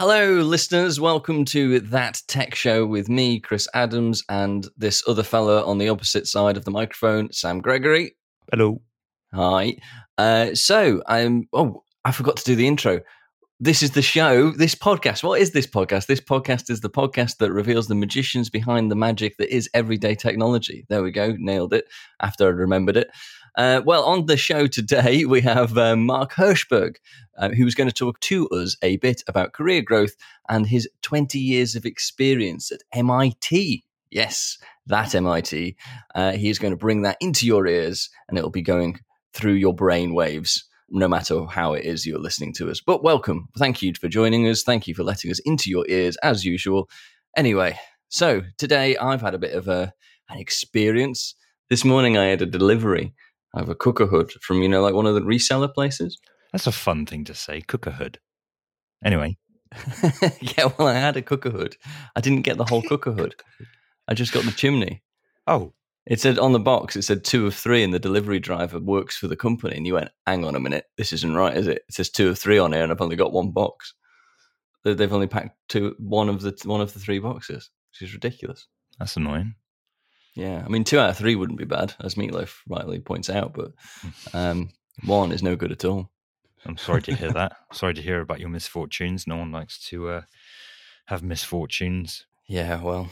Hello, listeners. Welcome to That Tech Show with me, Chris Adams, and this other fella on the opposite side of the microphone, Sam Gregory. Hello. Hi. Uh, so, I'm. Oh, I forgot to do the intro. This is the show, this podcast. What is this podcast? This podcast is the podcast that reveals the magicians behind the magic that is everyday technology. There we go. Nailed it after I remembered it. Uh, well, on the show today, we have uh, Mark Herschberg, uh, who's going to talk to us a bit about career growth and his 20 years of experience at MIT. Yes, that MIT. Uh, he is going to bring that into your ears and it'll be going through your brain waves. No matter how it is you're listening to us. But welcome. Thank you for joining us. Thank you for letting us into your ears as usual. Anyway, so today I've had a bit of a, an experience. This morning I had a delivery I have a cooker hood from, you know, like one of the reseller places. That's a fun thing to say, cooker hood. Anyway. yeah, well, I had a cooker hood. I didn't get the whole cooker hood. I just got the chimney. Oh. It said on the box, it said two of three, and the delivery driver works for the company. And you went, hang on a minute, this isn't right, is it? It says two of three on here, and I've only got one box. They've only packed two, one of the one of the three boxes, which is ridiculous. That's annoying. Yeah, I mean, two out of three wouldn't be bad, as Meat Loaf rightly points out, but um, one is no good at all. I'm sorry to hear that. sorry to hear about your misfortunes. No one likes to uh, have misfortunes. Yeah, well,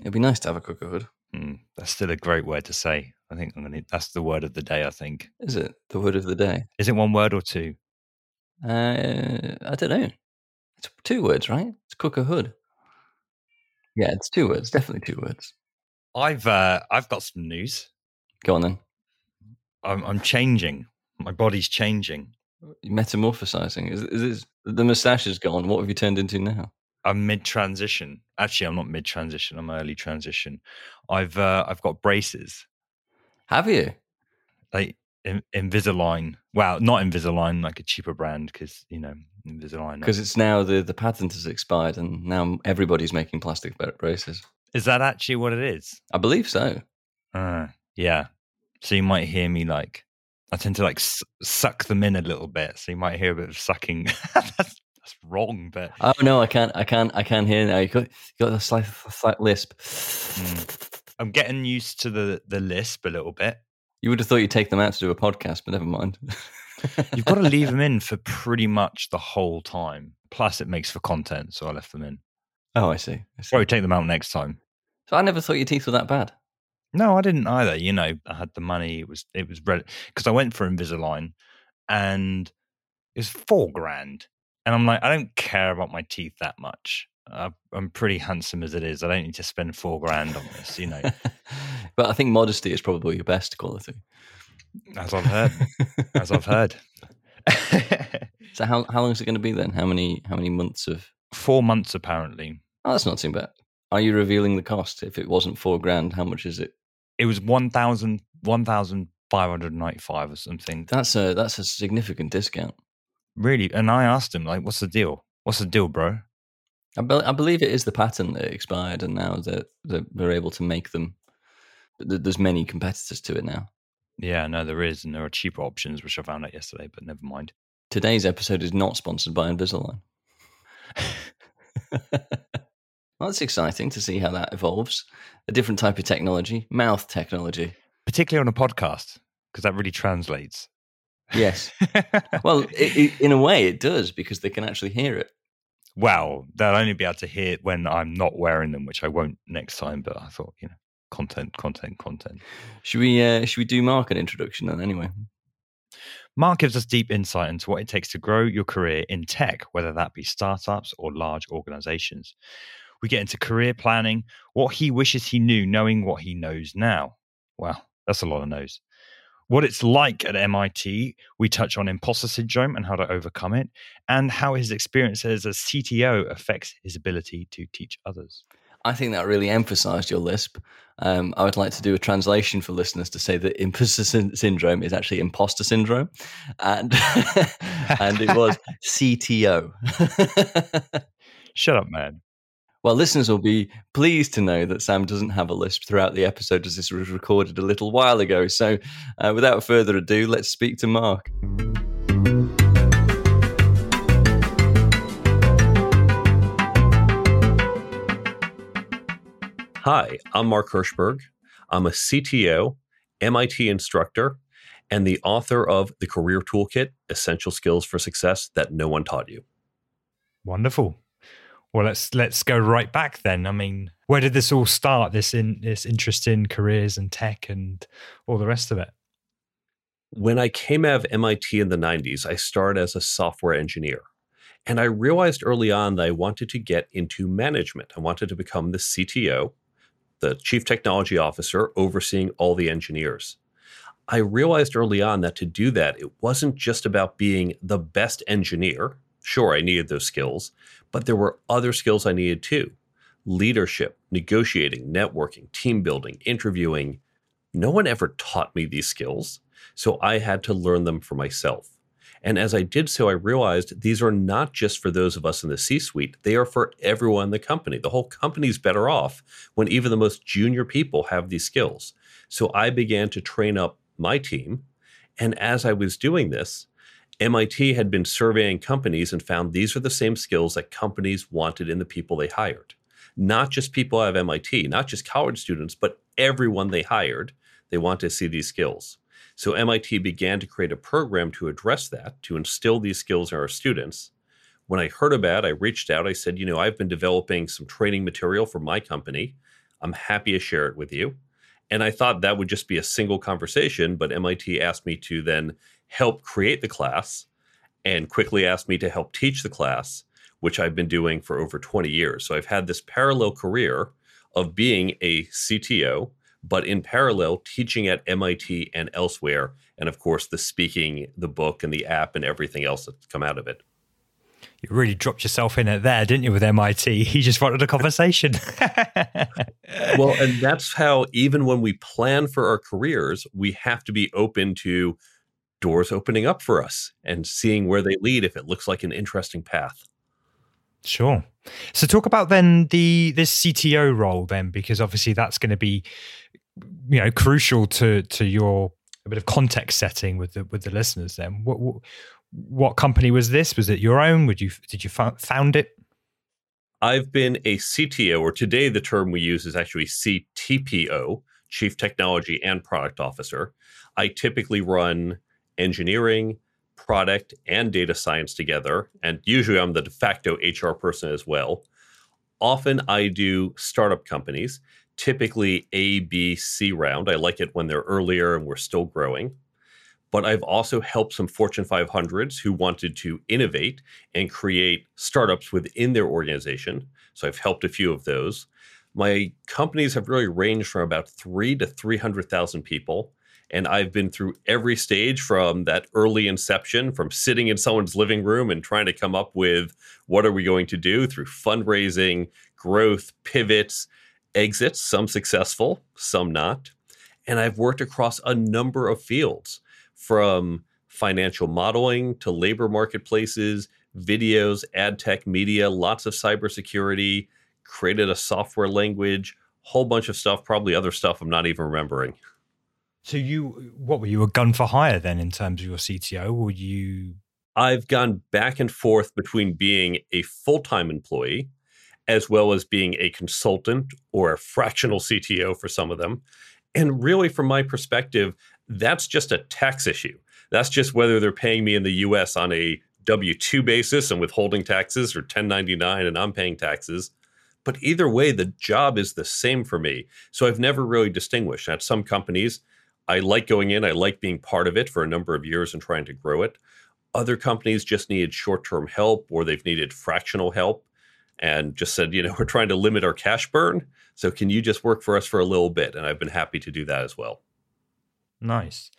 it'd be nice to have a cooker hood. Mm, that's still a great word to say. I think I'm gonna. That's the word of the day. I think. Is it the word of the day? Is it one word or two? Uh, I don't know. It's two words, right? It's cooker hood. Yeah, it's two words. Definitely two words. I've uh, I've got some news. Go on then. I'm, I'm changing. My body's changing. Metamorphosizing. Is, is this, the moustache is gone? What have you turned into now? I'm mid transition. Actually, I'm not mid transition. I'm early transition. I've uh, I've got braces. Have you? Like Invisalign. Well, not Invisalign, like a cheaper brand because you know Invisalign. Because it's now the the patent has expired, and now everybody's making plastic braces. Is that actually what it is? I believe so. Uh, yeah. So you might hear me like, I tend to like s- suck them in a little bit. So you might hear a bit of sucking. that's, that's wrong, but oh no, I can't, I can't, I can't hear now. You got, you got a slight, slight lisp. Mm. I'm getting used to the the lisp a little bit. You would have thought you'd take them out to do a podcast, but never mind. You've got to leave them in for pretty much the whole time. Plus, it makes for content, so I left them in. Oh, I see. I see. Probably take them out next time. So I never thought your teeth were that bad. No, I didn't either. You know, I had the money. It was it was bread. because I went for Invisalign, and it was four grand. And I'm like, I don't care about my teeth that much. Uh, I'm pretty handsome as it is. I don't need to spend four grand on this, you know. but I think modesty is probably your best quality. As I've heard. as I've heard. so how how long is it going to be then? How many how many months of Four months, apparently. Oh, that's not too bad. Are you revealing the cost? If it wasn't four grand, how much is it? It was 1,000, 1,595 or something. That's a that's a significant discount. Really? And I asked him, like, what's the deal? What's the deal, bro? I, be- I believe it is the patent that expired, and now that they're, they're able to make them. There's many competitors to it now. Yeah, no, there is, and there are cheaper options, which I found out yesterday. But never mind. Today's episode is not sponsored by Invisalign. Well, that's exciting to see how that evolves. A different type of technology, mouth technology. Particularly on a podcast, because that really translates. Yes. well, it, it, in a way, it does because they can actually hear it. Well, they'll only be able to hear it when I'm not wearing them, which I won't next time. But I thought, you know, content, content, content. Should we? Uh, should we do Mark an introduction then? Anyway. Mark gives us deep insight into what it takes to grow your career in tech, whether that be startups or large organizations. We get into career planning, what he wishes he knew, knowing what he knows now. Well, that's a lot of knows. What it's like at MIT, we touch on imposter syndrome and how to overcome it, and how his experience as a CTO affects his ability to teach others. I think that really emphasized your lisp. Um, I would like to do a translation for listeners to say that imposter sy- syndrome is actually imposter syndrome, and and it was CTO. Shut up, man. Well, listeners will be pleased to know that Sam doesn't have a lisp throughout the episode, as this was recorded a little while ago. So, uh, without further ado, let's speak to Mark. Hi, I'm Mark Herschberg. I'm a CTO, MIT instructor, and the author of The Career Toolkit Essential Skills for Success That No One Taught You. Wonderful. Well, let's let's go right back then. I mean, where did this all start? This in this interest in careers and tech and all the rest of it. When I came out of MIT in the 90s, I started as a software engineer. And I realized early on that I wanted to get into management. I wanted to become the CTO the chief technology officer overseeing all the engineers. I realized early on that to do that, it wasn't just about being the best engineer. Sure, I needed those skills, but there were other skills I needed too leadership, negotiating, networking, team building, interviewing. No one ever taught me these skills, so I had to learn them for myself. And as I did so, I realized these are not just for those of us in the C suite, they are for everyone in the company. The whole company's better off when even the most junior people have these skills. So I began to train up my team. And as I was doing this, MIT had been surveying companies and found these are the same skills that companies wanted in the people they hired. Not just people out of MIT, not just college students, but everyone they hired. They want to see these skills. So MIT began to create a program to address that, to instill these skills in our students. When I heard about it, I reached out. I said, you know, I've been developing some training material for my company. I'm happy to share it with you. And I thought that would just be a single conversation, but MIT asked me to then help create the class and quickly asked me to help teach the class, which I've been doing for over 20 years. So I've had this parallel career of being a CTO but in parallel, teaching at MIT and elsewhere. And of course, the speaking, the book, and the app, and everything else that's come out of it. You really dropped yourself in it there, didn't you, with MIT? He just wanted a conversation. well, and that's how, even when we plan for our careers, we have to be open to doors opening up for us and seeing where they lead if it looks like an interesting path. Sure. So talk about then the this CTO role then, because obviously that's going to be you know crucial to to your a bit of context setting with the with the listeners. Then what what, what company was this? Was it your own? Would you did you found it? I've been a CTO, or today the term we use is actually CTPO, Chief Technology and Product Officer. I typically run engineering, product and data science together. And usually I'm the de facto HR person as well. Often I do startup companies, typically A, B, C round. I like it when they're earlier and we're still growing. But I've also helped some Fortune 500s who wanted to innovate and create startups within their organization. So I've helped a few of those. My companies have really ranged from about three to 300,000 people and I've been through every stage from that early inception, from sitting in someone's living room and trying to come up with what are we going to do through fundraising, growth, pivots, exits, some successful, some not. And I've worked across a number of fields from financial modeling to labor marketplaces, videos, ad tech, media, lots of cybersecurity, created a software language, whole bunch of stuff, probably other stuff I'm not even remembering. So you, what were you a gun for hire then in terms of your CTO? Or you? I've gone back and forth between being a full time employee as well as being a consultant or a fractional CTO for some of them. And really, from my perspective, that's just a tax issue. That's just whether they're paying me in the US on a W 2 basis and withholding taxes or 1099 and I'm paying taxes. But either way, the job is the same for me. So I've never really distinguished. At some companies, I like going in, I like being part of it for a number of years and trying to grow it. Other companies just needed short term help or they've needed fractional help and just said, you know, we're trying to limit our cash burn. So can you just work for us for a little bit? And I've been happy to do that as well. Nice.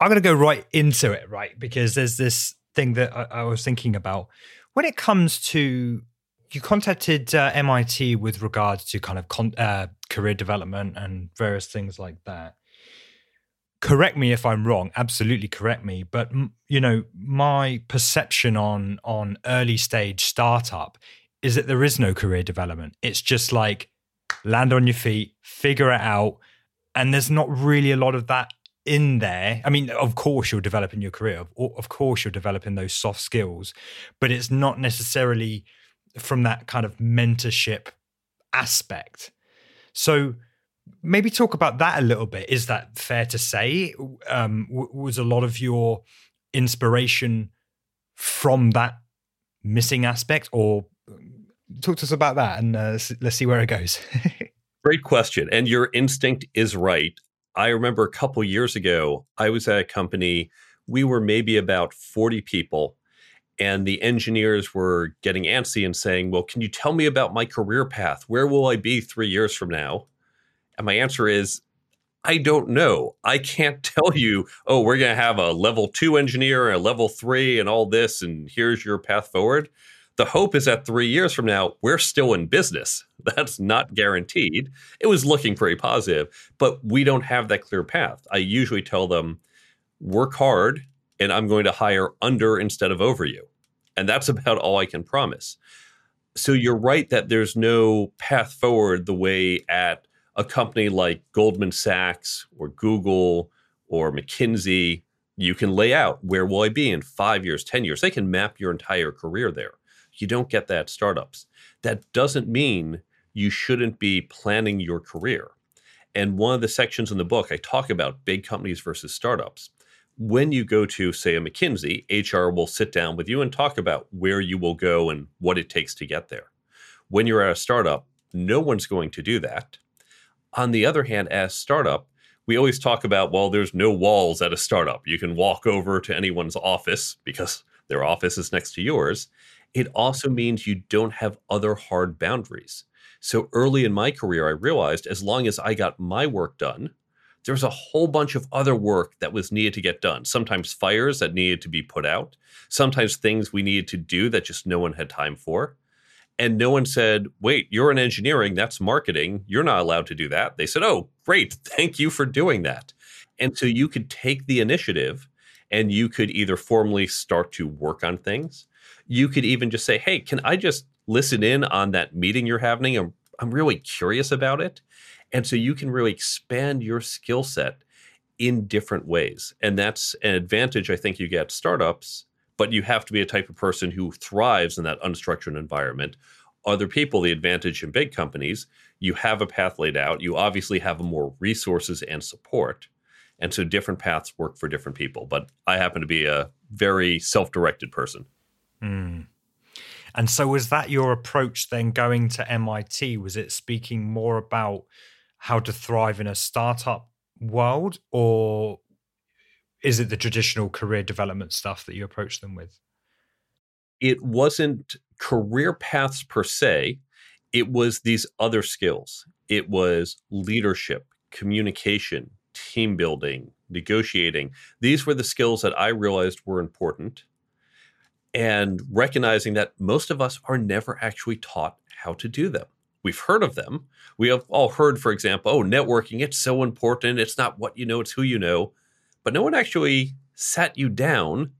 I'm going to go right into it, right? Because there's this thing that I, I was thinking about. When it comes to, you contacted uh, MIT with regards to kind of con- uh, career development and various things like that correct me if i'm wrong absolutely correct me but you know my perception on on early stage startup is that there is no career development. It's just like land on your feet figure it out and there's not really a lot of that in there. I mean of course you're developing your career of course you're developing those soft skills but it's not necessarily from that kind of mentorship aspect. So maybe talk about that a little bit. Is that fair to say? Um, w- was a lot of your inspiration from that missing aspect, or talk to us about that and uh, let's see where it goes. Great question. And your instinct is right. I remember a couple years ago, I was at a company, we were maybe about 40 people, and the engineers were getting antsy and saying, Well, can you tell me about my career path? Where will I be three years from now? And my answer is, I don't know. I can't tell you, oh, we're going to have a level two engineer, and a level three, and all this, and here's your path forward. The hope is that three years from now, we're still in business. That's not guaranteed. It was looking pretty positive, but we don't have that clear path. I usually tell them, work hard, and I'm going to hire under instead of over you. And that's about all I can promise. So you're right that there's no path forward the way at a company like Goldman Sachs or Google or McKinsey, you can lay out where will I be in five years, 10 years. They can map your entire career there. You don't get that startups. That doesn't mean you shouldn't be planning your career. And one of the sections in the book, I talk about big companies versus startups. When you go to, say, a McKinsey, HR will sit down with you and talk about where you will go and what it takes to get there. When you're at a startup, no one's going to do that. On the other hand, as startup, we always talk about, well, there's no walls at a startup. You can walk over to anyone's office because their office is next to yours it also means you don't have other hard boundaries. So early in my career, I realized as long as I got my work done, there was a whole bunch of other work that was needed to get done. Sometimes fires that needed to be put out, sometimes things we needed to do that just no one had time for. And no one said, wait, you're in engineering, that's marketing. You're not allowed to do that. They said, oh, great. Thank you for doing that. And so you could take the initiative and you could either formally start to work on things you could even just say, hey, can I just listen in on that meeting you're having? I'm, I'm really curious about it. And so you can really expand your skill set in different ways. And that's an advantage I think you get startups, but you have to be a type of person who thrives in that unstructured environment. Other people, the advantage in big companies, you have a path laid out. You obviously have more resources and support. And so different paths work for different people. But I happen to be a very self directed person. Mm. And so, was that your approach then going to MIT? Was it speaking more about how to thrive in a startup world, or is it the traditional career development stuff that you approach them with? It wasn't career paths per se, it was these other skills. It was leadership, communication, team building, negotiating. These were the skills that I realized were important and recognizing that most of us are never actually taught how to do them. We've heard of them. We have all heard, for example, oh, networking, it's so important. It's not what you know, it's who you know. But no one actually sat you down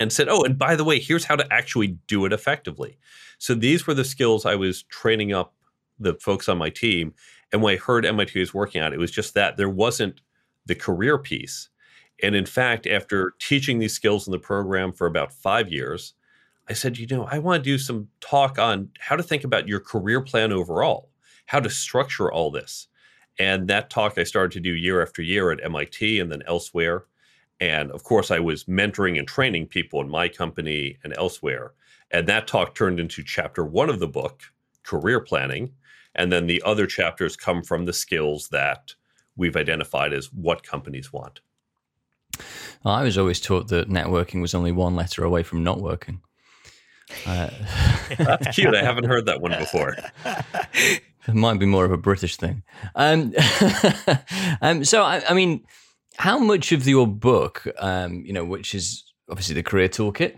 and said, oh, and by the way, here's how to actually do it effectively. So these were the skills I was training up the folks on my team. And when I heard MIT was working on it, it was just that there wasn't the career piece. And in fact, after teaching these skills in the program for about five years, I said, you know, I want to do some talk on how to think about your career plan overall, how to structure all this. And that talk I started to do year after year at MIT and then elsewhere. And of course, I was mentoring and training people in my company and elsewhere. And that talk turned into chapter one of the book, Career Planning. And then the other chapters come from the skills that we've identified as what companies want. I was always taught that networking was only one letter away from not working. Uh, That's cute. I haven't heard that one before. It might be more of a British thing. Um, um, so, I, I, mean, how much of your book, um, you know, which is obviously the career toolkit,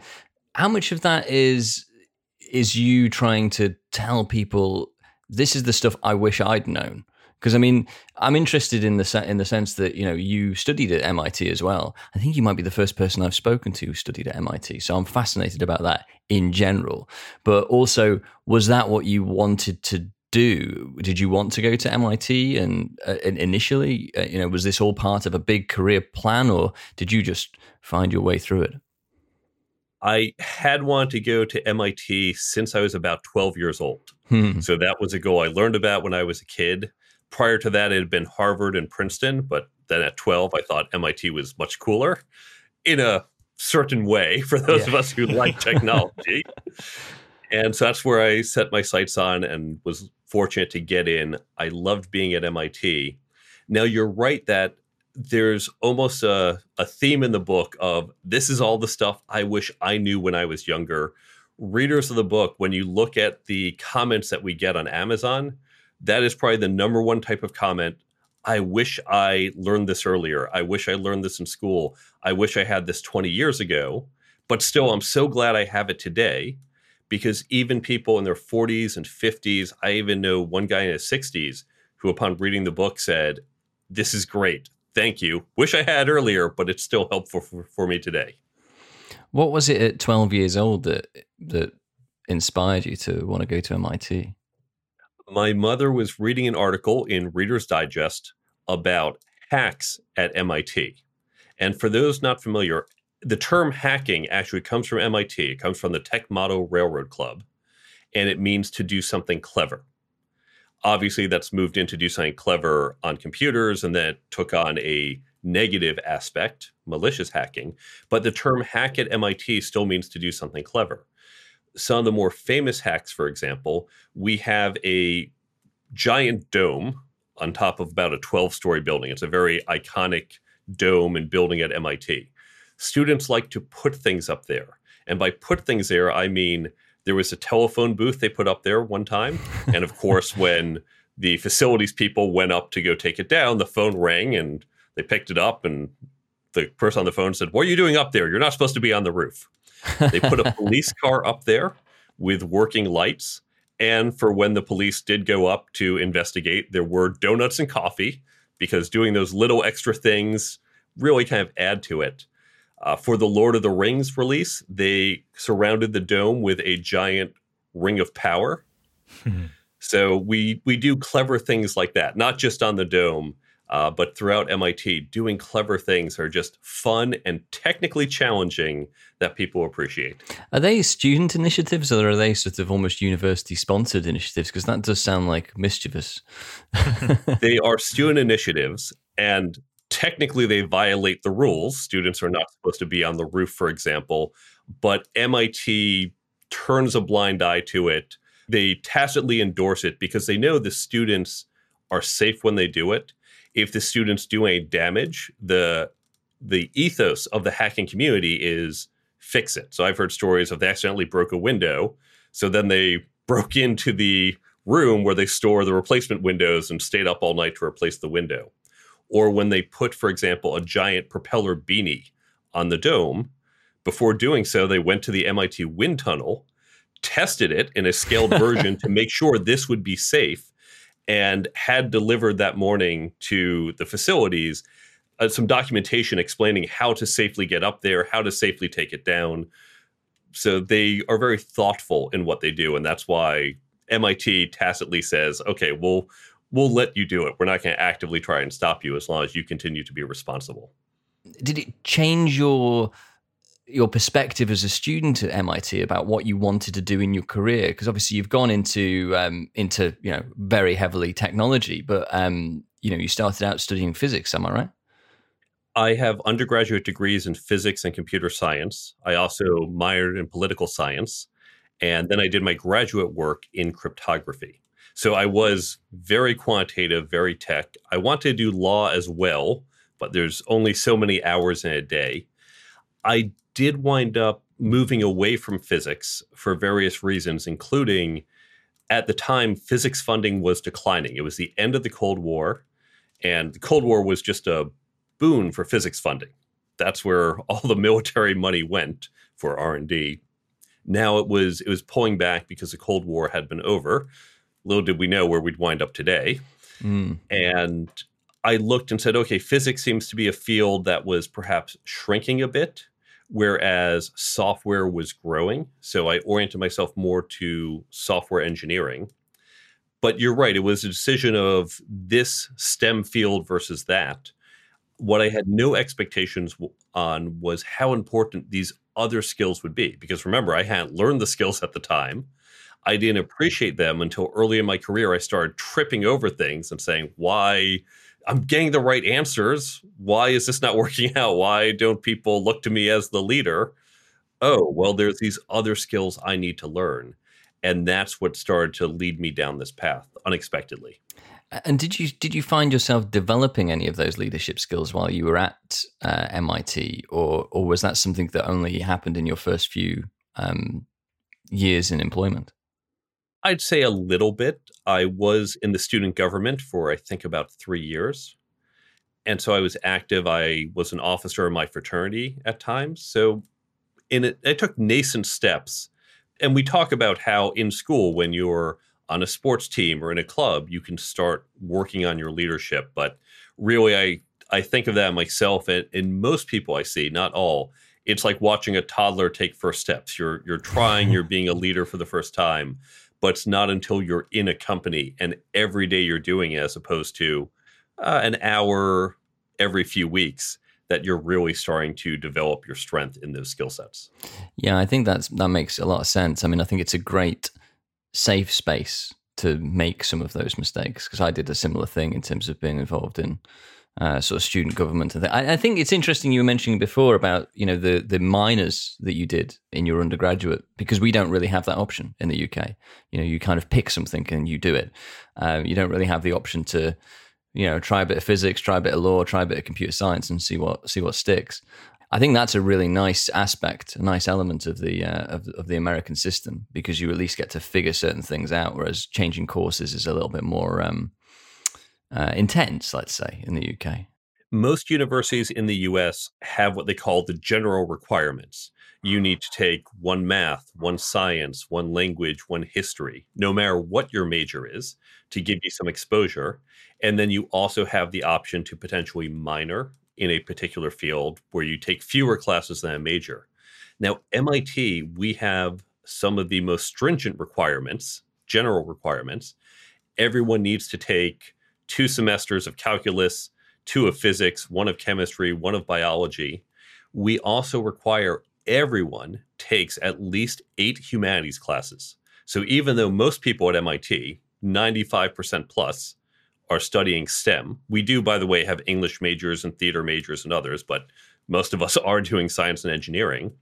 how much of that is is you trying to tell people this is the stuff I wish I'd known? Because I mean, I'm interested in the in the sense that you know you studied at MIT as well. I think you might be the first person I've spoken to who studied at MIT, so I'm fascinated about that in general. But also, was that what you wanted to do? Did you want to go to MIT? And, uh, initially, uh, you know, was this all part of a big career plan, or did you just find your way through it? I had wanted to go to MIT since I was about 12 years old. Hmm. So that was a goal I learned about when I was a kid prior to that, it had been Harvard and Princeton, but then at 12, I thought MIT was much cooler in a certain way for those yeah. of us who like technology. and so that's where I set my sights on and was fortunate to get in. I loved being at MIT. Now, you're right that there's almost a, a theme in the book of this is all the stuff I wish I knew when I was younger. Readers of the book, when you look at the comments that we get on Amazon, that is probably the number one type of comment. I wish I learned this earlier. I wish I learned this in school. I wish I had this 20 years ago. But still, I'm so glad I have it today because even people in their 40s and 50s, I even know one guy in his 60s who, upon reading the book, said, This is great. Thank you. Wish I had earlier, but it's still helpful for, for me today. What was it at 12 years old that, that inspired you to want to go to MIT? my mother was reading an article in Reader's Digest about hacks at MIT. And for those not familiar, the term hacking actually comes from MIT. It comes from the Tech Model Railroad Club, and it means to do something clever. Obviously, that's moved into do something clever on computers, and then took on a negative aspect, malicious hacking. But the term hack at MIT still means to do something clever some of the more famous hacks, for example, we have a giant dome on top of about a 12 story building. It's a very iconic dome and building at MIT. Students like to put things up there. And by put things there, I mean there was a telephone booth they put up there one time. and of course, when the facilities people went up to go take it down, the phone rang and they picked it up. And the person on the phone said, What are you doing up there? You're not supposed to be on the roof. They put a police car up there with working lights. And for when the police did go up to investigate, there were donuts and coffee because doing those little extra things really kind of add to it. Uh, for the Lord of the Rings release, they surrounded the dome with a giant ring of power. so we we do clever things like that, not just on the dome, uh, but throughout MIT, doing clever things are just fun and technically challenging that people appreciate. Are they student initiatives or are they sort of almost university sponsored initiatives? Because that does sound like mischievous. they are student initiatives, and technically they violate the rules. Students are not supposed to be on the roof, for example, but MIT turns a blind eye to it. They tacitly endorse it because they know the students are safe when they do it if the students do any damage, the the ethos of the hacking community is fix it. So I've heard stories of they accidentally broke a window, so then they broke into the room where they store the replacement windows and stayed up all night to replace the window. Or when they put, for example, a giant propeller beanie on the dome, before doing so, they went to the MIT wind tunnel, tested it in a scaled version to make sure this would be safe, and had delivered that morning to the facilities uh, some documentation explaining how to safely get up there, how to safely take it down. So they are very thoughtful in what they do, and that's why MIT tacitly says, "Okay, we'll we'll let you do it. We're not going to actively try and stop you as long as you continue to be responsible." Did it change your your perspective as a student at MIT about what you wanted to do in your career? Because obviously you've gone into um, into you know very heavily technology, but um, you know you started out studying physics. Am I right? I have undergraduate degrees in physics and computer science. I also minored in political science, and then I did my graduate work in cryptography. So I was very quantitative, very tech. I wanted to do law as well, but there's only so many hours in a day. I did wind up moving away from physics for various reasons, including at the time, physics funding was declining. It was the end of the Cold War, and the Cold War was just a boon for physics funding. That's where all the military money went for R and D. Now it was it was pulling back because the Cold War had been over. Little did we know where we'd wind up today. Mm. And I looked and said, okay, physics seems to be a field that was perhaps shrinking a bit whereas software was growing. So I oriented myself more to software engineering. But you're right, it was a decision of this STEM field versus that. What I had no expectations on was how important these other skills would be. Because remember, I hadn't learned the skills at the time. I didn't appreciate them until early in my career. I started tripping over things and saying, why? I'm getting the right answers. Why is this not working out? Why don't people look to me as the leader? Oh, well, there's these other skills I need to learn. And that's what started to lead me down this path unexpectedly. And did you did you find yourself developing any of those leadership skills while you were at uh, MIT, or or was that something that only happened in your first few um, years in employment? I'd say a little bit. I was in the student government for I think about three years, and so I was active. I was an officer in my fraternity at times. So, in it, I took nascent steps. And we talk about how in school, when you're on a sports team or in a club, you can start working on your leadership. But really, I I think of that myself, and, and most people I see, not all, it's like watching a toddler take first steps. You're you're trying, you're being a leader for the first time, but it's not until you're in a company and every day you're doing it, as opposed to uh, an hour every few weeks, that you're really starting to develop your strength in those skill sets. Yeah, I think that's that makes a lot of sense. I mean, I think it's a great safe space to make some of those mistakes because I did a similar thing in terms of being involved in uh, sort of student government. And I, I, think it's interesting you were mentioning before about you know the the minors that you did in your undergraduate because we don't really have that option in the UK. You know, you kind of pick something and you do it. Um, you don't really have the option to you know try a bit of physics, try a bit of law, try a bit of computer science, and see what see what sticks. I think that's a really nice aspect, a nice element of the uh, of, of, the American system because you at least get to figure certain things out, whereas changing courses is a little bit more um, uh, intense, let's say, in the UK. Most universities in the US have what they call the general requirements. You need to take one math, one science, one language, one history, no matter what your major is, to give you some exposure. And then you also have the option to potentially minor in a particular field where you take fewer classes than a major. Now, MIT, we have some of the most stringent requirements, general requirements. Everyone needs to take two semesters of calculus, two of physics, one of chemistry, one of biology. We also require everyone takes at least eight humanities classes. So even though most people at MIT, 95% plus, are studying STEM. We do, by the way, have English majors and theater majors and others, but most of us are doing science and engineering.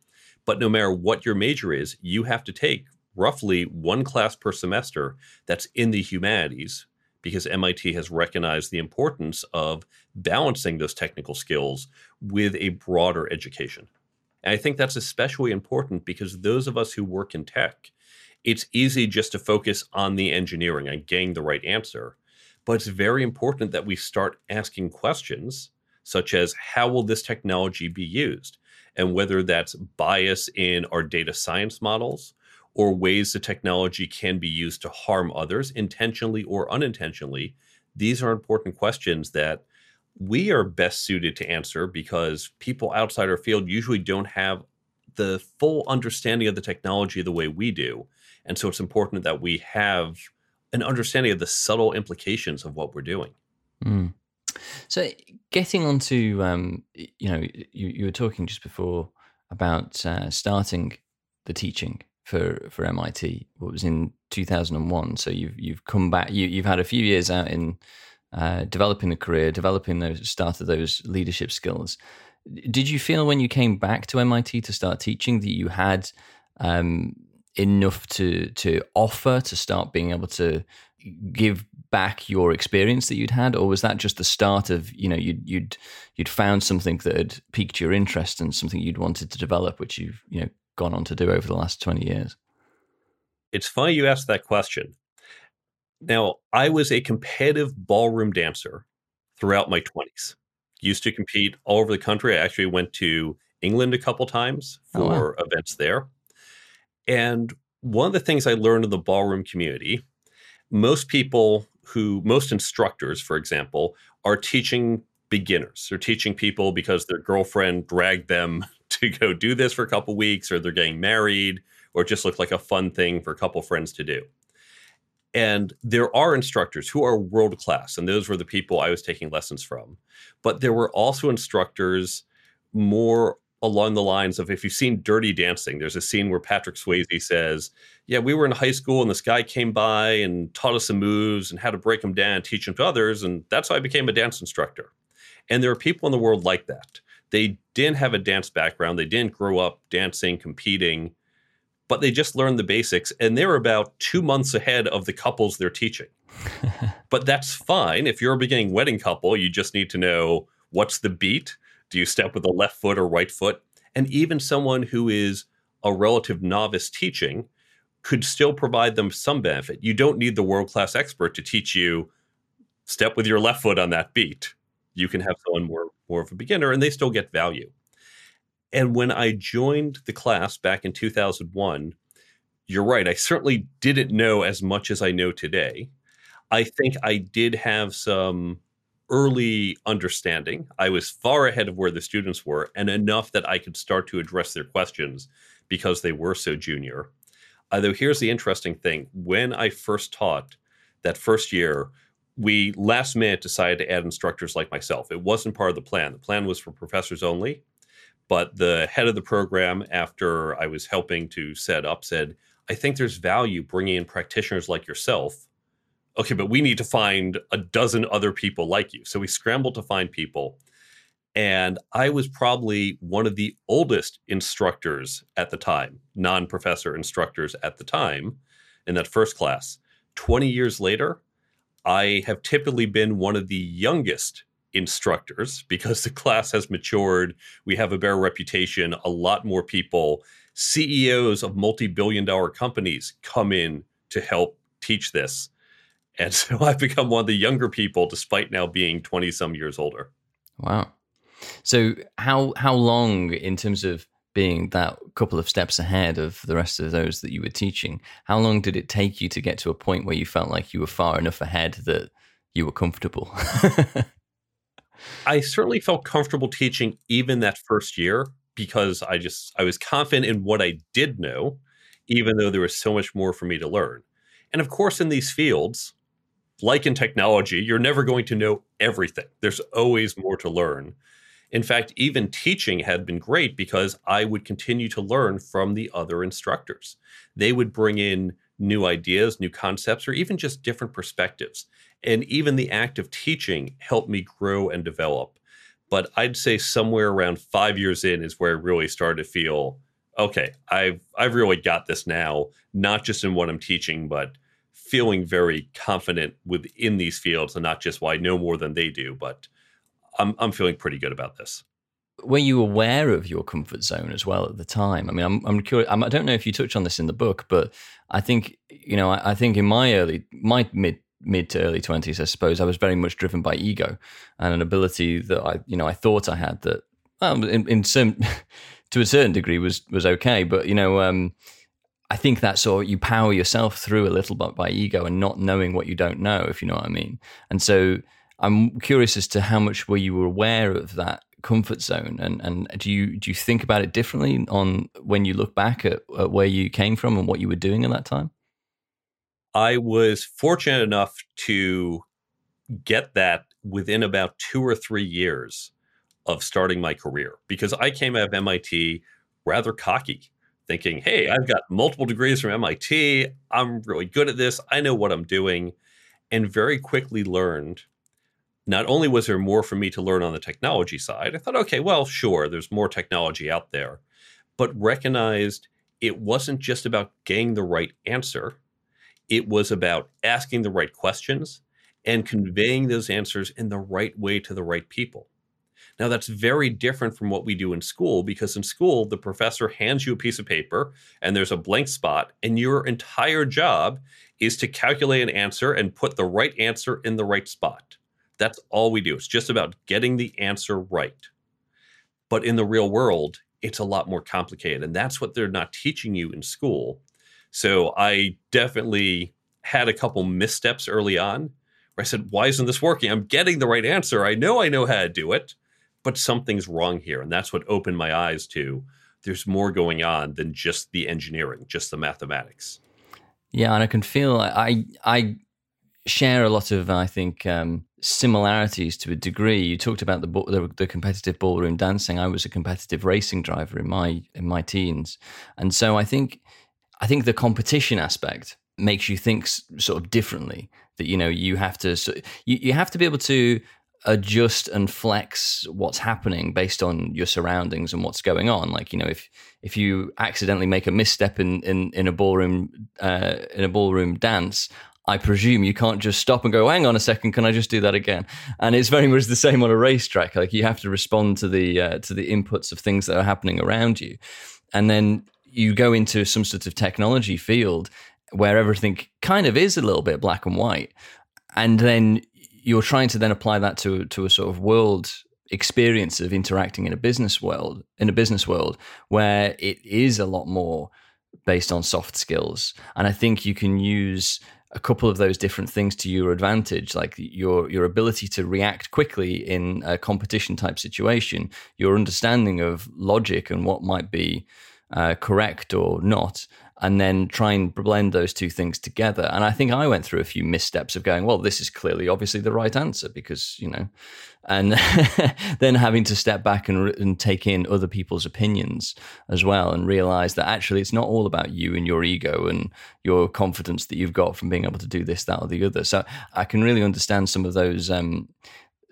But no matter what your major is, you have to take roughly one class per semester that's in the humanities because MIT has recognized the importance of balancing those technical skills with a broader education. And I think that's especially important because those of us who work in tech, it's easy just to focus on the engineering and getting the right answer. But it's very important that we start asking questions such as how will this technology be used? And whether that's bias in our data science models or ways the technology can be used to harm others intentionally or unintentionally, these are important questions that we are best suited to answer because people outside our field usually don't have the full understanding of the technology the way we do. And so it's important that we have an understanding of the subtle implications of what we're doing. Mm. So, getting onto, um, you know, you, you were talking just before about uh, starting the teaching for for MIT. What was in two thousand and one. So you've you've come back. You, you've had a few years out in uh, developing the career, developing those started those leadership skills. Did you feel when you came back to MIT to start teaching that you had um, enough to to offer to start being able to give back your experience that you'd had or was that just the start of you know you'd you'd you'd found something that had piqued your interest and something you'd wanted to develop which you've you know gone on to do over the last 20 years. It's funny you asked that question. Now i was a competitive ballroom dancer throughout my 20s used to compete all over the country. I actually went to england a couple times for oh, wow. events there. And one of the things I learned in the ballroom community, most people who, most instructors, for example, are teaching beginners. They're teaching people because their girlfriend dragged them to go do this for a couple weeks, or they're getting married, or just looked like a fun thing for a couple friends to do. And there are instructors who are world class, and those were the people I was taking lessons from. But there were also instructors more along the lines of if you've seen Dirty Dancing, there's a scene where Patrick Swayze says, Yeah, we were in high school and this guy came by and taught us some moves and how to break them down, teach them to others. And that's how I became a dance instructor. And there are people in the world like that. They didn't have a dance background, they didn't grow up dancing, competing, but they just learned the basics. And they're about two months ahead of the couples they're teaching. but that's fine. If you're a beginning wedding couple, you just need to know what's the beat do you step with the left foot or right foot? And even someone who is a relative novice teaching could still provide them some benefit. You don't need the world class expert to teach you step with your left foot on that beat. You can have someone more more of a beginner and they still get value. And when I joined the class back in 2001, you're right, I certainly didn't know as much as I know today. I think I did have some early understanding. I was far ahead of where the students were and enough that I could start to address their questions because they were so junior. Although here's the interesting thing when I first taught that first year, we last minute decided to add instructors like myself. It wasn't part of the plan. The plan was for professors only. But the head of the program, after I was helping to set up, said, I think there's value bringing in practitioners like yourself okay, but we need to find a dozen other people like you. So we scrambled to find people. And I was probably one of the oldest instructors at the time, non professor instructors at the time in that first class. 20 years later, I have typically been one of the youngest instructors because the class has matured. We have a better reputation. A lot more people, CEOs of multi billion dollar companies, come in to help teach this. And so I've become one of the younger people despite now being 20 some years older. Wow. So how how long in terms of being that couple of steps ahead of the rest of those that you were teaching, how long did it take you to get to a point where you felt like you were far enough ahead that you were comfortable? I certainly felt comfortable teaching even that first year because I just I was confident in what I did know, even though there was so much more for me to learn. And of course, in these fields, like in technology, you're never going to know everything. There's always more to learn. In fact, even teaching had been great because I would continue to learn from the other instructors. They would bring in new ideas, new concepts, or even just different perspectives. And even the act of teaching helped me grow and develop. But I'd say somewhere around five years in is where I really started to feel okay, I've I've really got this now, not just in what I'm teaching, but feeling very confident within these fields and not just well, I know more than they do, but I'm I'm feeling pretty good about this. Were you aware of your comfort zone as well at the time? I mean, I'm I'm curious. I'm, I do not know if you touch on this in the book, but I think you know, I, I think in my early, my mid mid to early twenties, I suppose, I was very much driven by ego and an ability that I you know I thought I had that um, in, in some to a certain degree was was okay, but you know. Um, I think that sort of you power yourself through a little bit by ego and not knowing what you don't know, if you know what I mean. And so I'm curious as to how much were you aware of that comfort zone, and and do you do you think about it differently on when you look back at, at where you came from and what you were doing at that time? I was fortunate enough to get that within about two or three years of starting my career because I came out of MIT rather cocky thinking, hey, I've got multiple degrees from MIT. I'm really good at this. I know what I'm doing. And very quickly learned not only was there more for me to learn on the technology side, I thought, okay, well, sure, there's more technology out there, but recognized it wasn't just about getting the right answer, it was about asking the right questions and conveying those answers in the right way to the right people. Now, that's very different from what we do in school because in school, the professor hands you a piece of paper and there's a blank spot, and your entire job is to calculate an answer and put the right answer in the right spot. That's all we do. It's just about getting the answer right. But in the real world, it's a lot more complicated. And that's what they're not teaching you in school. So I definitely had a couple missteps early on where I said, Why isn't this working? I'm getting the right answer. I know I know how to do it but something's wrong here. And that's what opened my eyes to there's more going on than just the engineering, just the mathematics. Yeah, and I can feel I I share a lot of I think um, similarities to a degree. You talked about the, the, the competitive ballroom dancing. I was a competitive racing driver in my in my teens, and so I think I think the competition aspect makes you think sort of differently. That you know you have to so you, you have to be able to adjust and flex what's happening based on your surroundings and what's going on. Like you know, if if you accidentally make a misstep in in, in a ballroom uh, in a ballroom dance, I presume you can't just stop and go, hang on a second, can I just do that again? And it's very much the same on a racetrack. Like you have to respond to the uh, to the inputs of things that are happening around you, and then you go into some sort of technology field where everything kind of is a little bit black and white, and then you're trying to then apply that to to a sort of world experience of interacting in a business world in a business world where it is a lot more based on soft skills and i think you can use a couple of those different things to your advantage, like your your ability to react quickly in a competition type situation, your understanding of logic and what might be uh, correct or not, and then try and blend those two things together. And I think I went through a few missteps of going, well, this is clearly obviously the right answer because, you know, and then having to step back and, and take in other people's opinions as well and realize that actually it's not all about you and your ego and your confidence that you've got from being able to do this, that, or the other. So I can really understand some of those. Um,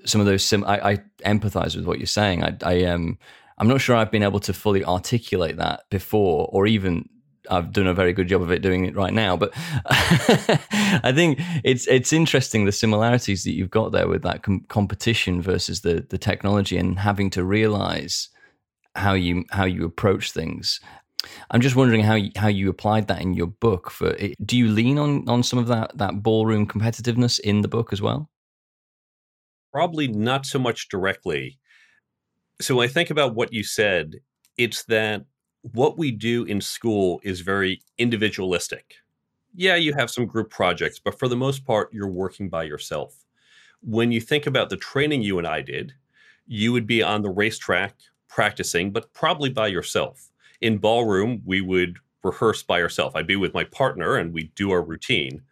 some of those sim- I, I empathize with what you're saying. I, I um, I'm not sure I've been able to fully articulate that before, or even I've done a very good job of it doing it right now. But I think it's it's interesting the similarities that you've got there with that com- competition versus the the technology and having to realize how you how you approach things. I'm just wondering how you, how you applied that in your book. For do you lean on on some of that that ballroom competitiveness in the book as well? Probably not so much directly. So when I think about what you said, it's that what we do in school is very individualistic. Yeah, you have some group projects, but for the most part, you're working by yourself. When you think about the training you and I did, you would be on the racetrack practicing, but probably by yourself. In ballroom, we would rehearse by ourselves. I'd be with my partner and we'd do our routine.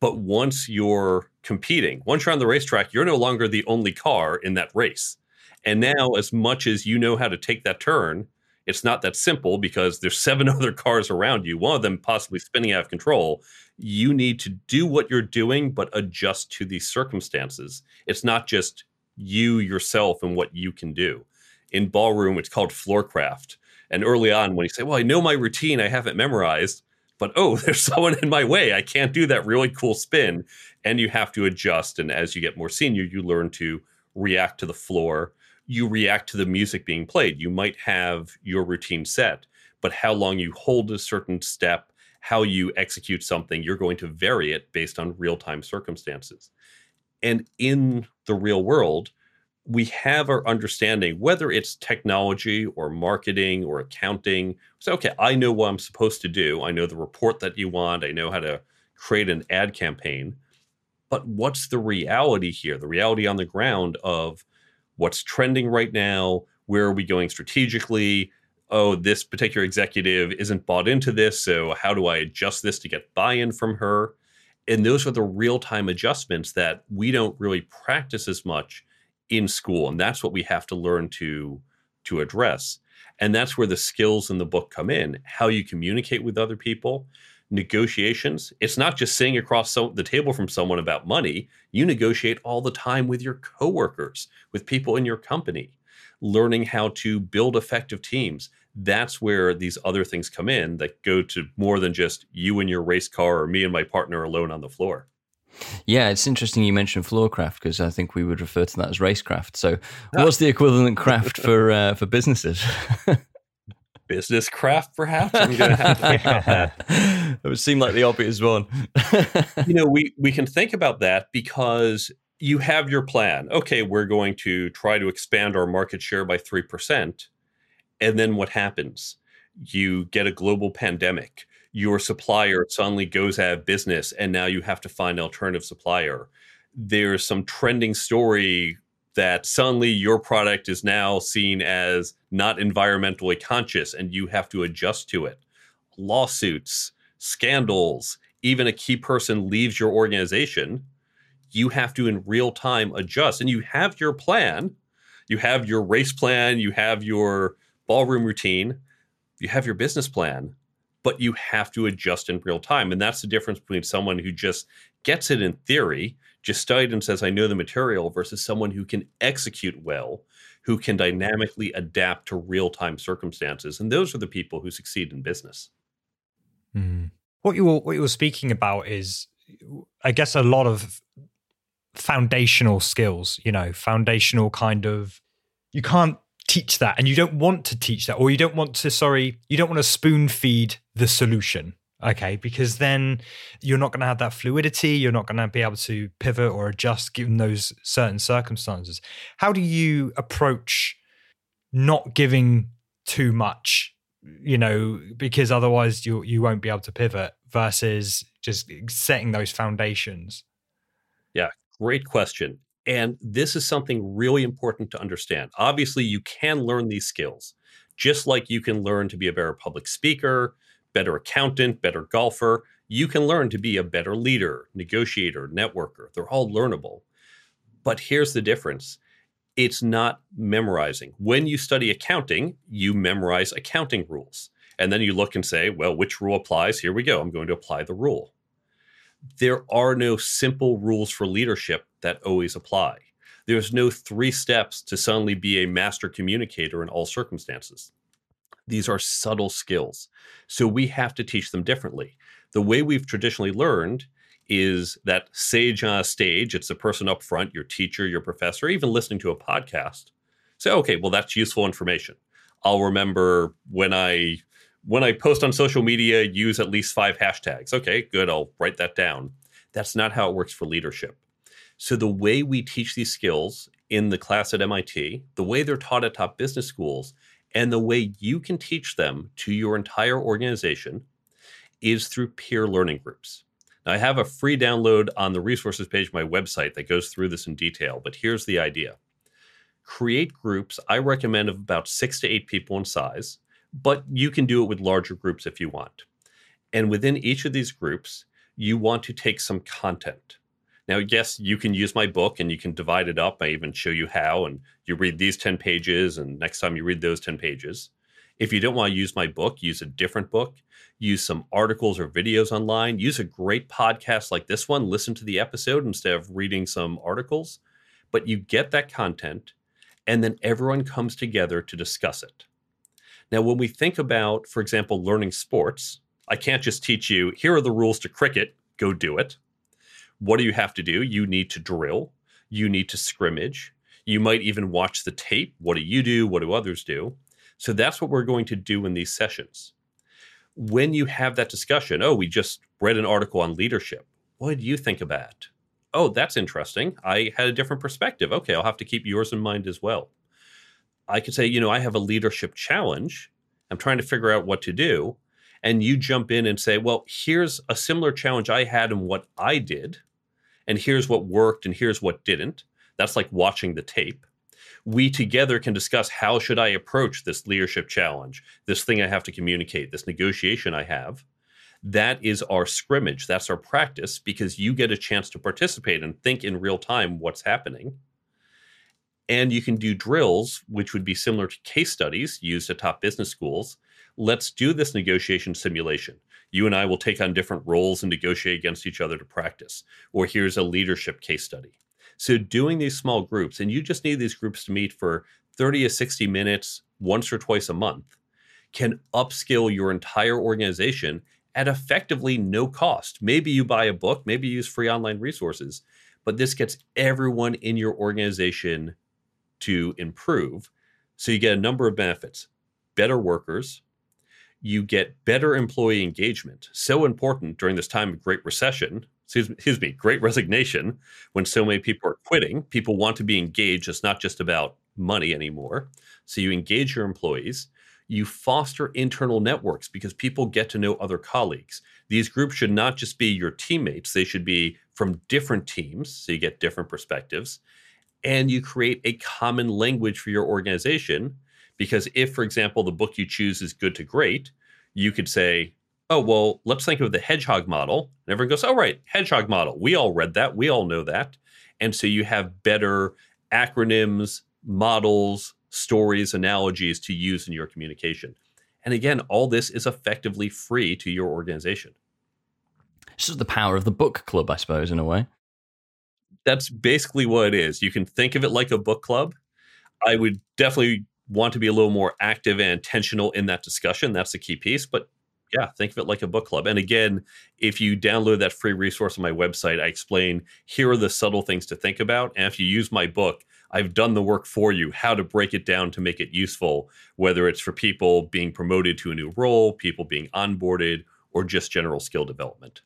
But once you're competing, once you're on the racetrack, you're no longer the only car in that race. And now, as much as you know how to take that turn, it's not that simple because there's seven other cars around you, one of them possibly spinning out of control. You need to do what you're doing, but adjust to these circumstances. It's not just you yourself and what you can do. In ballroom, it's called floorcraft. And early on, when you say, Well, I know my routine, I have it memorized, but oh, there's someone in my way. I can't do that really cool spin. And you have to adjust. And as you get more senior, you learn to react to the floor you react to the music being played. You might have your routine set, but how long you hold a certain step, how you execute something, you're going to vary it based on real time circumstances. And in the real world, we have our understanding, whether it's technology or marketing or accounting. So, okay, I know what I'm supposed to do. I know the report that you want. I know how to create an ad campaign. But what's the reality here? The reality on the ground of what's trending right now, where are we going strategically? Oh, this particular executive isn't bought into this, so how do I adjust this to get buy-in from her? And those are the real-time adjustments that we don't really practice as much in school, and that's what we have to learn to to address. And that's where the skills in the book come in, how you communicate with other people, negotiations. It's not just sitting across so, the table from someone about money. You negotiate all the time with your coworkers, with people in your company, learning how to build effective teams. That's where these other things come in that go to more than just you and your race car or me and my partner alone on the floor. Yeah, it's interesting you mentioned floorcraft because I think we would refer to that as racecraft. So, what's the equivalent craft for uh, for businesses? business craft, perhaps. I'm gonna have to... it would seem like the obvious one. you know, we we can think about that because you have your plan. Okay, we're going to try to expand our market share by three percent, and then what happens? You get a global pandemic. Your supplier suddenly goes out of business, and now you have to find an alternative supplier. There's some trending story that suddenly your product is now seen as not environmentally conscious and you have to adjust to it. Lawsuits, scandals, even a key person leaves your organization, you have to in real time adjust. And you have your plan, you have your race plan, you have your ballroom routine, you have your business plan, but you have to adjust in real time. And that's the difference between someone who just gets it in theory, just studied and says, I know the material, versus someone who can execute well, who can dynamically adapt to real time circumstances. And those are the people who succeed in business. Mm. What you were, what you were speaking about is, I guess, a lot of foundational skills, you know, foundational kind of, you can't teach that and you don't want to teach that or you don't want to sorry you don't want to spoon feed the solution okay because then you're not going to have that fluidity you're not going to be able to pivot or adjust given those certain circumstances. How do you approach not giving too much you know because otherwise you you won't be able to pivot versus just setting those foundations? Yeah great question. And this is something really important to understand. Obviously, you can learn these skills, just like you can learn to be a better public speaker, better accountant, better golfer. You can learn to be a better leader, negotiator, networker. They're all learnable. But here's the difference it's not memorizing. When you study accounting, you memorize accounting rules. And then you look and say, well, which rule applies? Here we go. I'm going to apply the rule there are no simple rules for leadership that always apply. There's no three steps to suddenly be a master communicator in all circumstances. These are subtle skills. So we have to teach them differently. The way we've traditionally learned is that sage on a stage, it's the person up front, your teacher, your professor, even listening to a podcast. Say, okay, well, that's useful information. I'll remember when I when I post on social media, use at least five hashtags. Okay, good. I'll write that down. That's not how it works for leadership. So, the way we teach these skills in the class at MIT, the way they're taught at top business schools, and the way you can teach them to your entire organization is through peer learning groups. Now, I have a free download on the resources page of my website that goes through this in detail, but here's the idea create groups, I recommend, of about six to eight people in size but you can do it with larger groups if you want. And within each of these groups, you want to take some content. Now, yes, you can use my book and you can divide it up. I even show you how, and you read these 10 pages, and next time you read those 10 pages. If you don't want to use my book, use a different book, use some articles or videos online, use a great podcast like this one, listen to the episode instead of reading some articles. But you get that content, and then everyone comes together to discuss it. Now, when we think about, for example, learning sports, I can't just teach you, here are the rules to cricket, go do it. What do you have to do? You need to drill, you need to scrimmage, you might even watch the tape. What do you do? What do others do? So that's what we're going to do in these sessions. When you have that discussion, oh, we just read an article on leadership. What did you think about it? Oh, that's interesting. I had a different perspective. Okay, I'll have to keep yours in mind as well. I could say, you know, I have a leadership challenge. I'm trying to figure out what to do. And you jump in and say, well, here's a similar challenge I had and what I did. And here's what worked and here's what didn't. That's like watching the tape. We together can discuss how should I approach this leadership challenge, this thing I have to communicate, this negotiation I have. That is our scrimmage. That's our practice because you get a chance to participate and think in real time what's happening and you can do drills, which would be similar to case studies used at top business schools. Let's do this negotiation simulation. You and I will take on different roles and negotiate against each other to practice. Or here's a leadership case study. So, doing these small groups, and you just need these groups to meet for 30 to 60 minutes once or twice a month, can upskill your entire organization at effectively no cost. Maybe you buy a book, maybe you use free online resources, but this gets everyone in your organization to improve. So you get a number of benefits better workers, you get better employee engagement. So important during this time of great recession, excuse me, great resignation, when so many people are quitting. People want to be engaged. It's not just about money anymore. So you engage your employees. You foster internal networks because people get to know other colleagues. These groups should not just be your teammates, they should be from different teams. So you get different perspectives and you create a common language for your organization. Because if, for example, the book you choose is good to great, you could say, oh, well, let's think of the hedgehog model. And everyone goes, oh, right, hedgehog model. We all read that. We all know that. And so you have better acronyms, models, stories, analogies to use in your communication. And again, all this is effectively free to your organization. This is the power of the book club, I suppose, in a way. That's basically what it is. You can think of it like a book club. I would definitely want to be a little more active and intentional in that discussion. That's the key piece. But yeah, think of it like a book club. And again, if you download that free resource on my website, I explain here are the subtle things to think about. And if you use my book, I've done the work for you, how to break it down to make it useful, whether it's for people being promoted to a new role, people being onboarded, or just general skill development.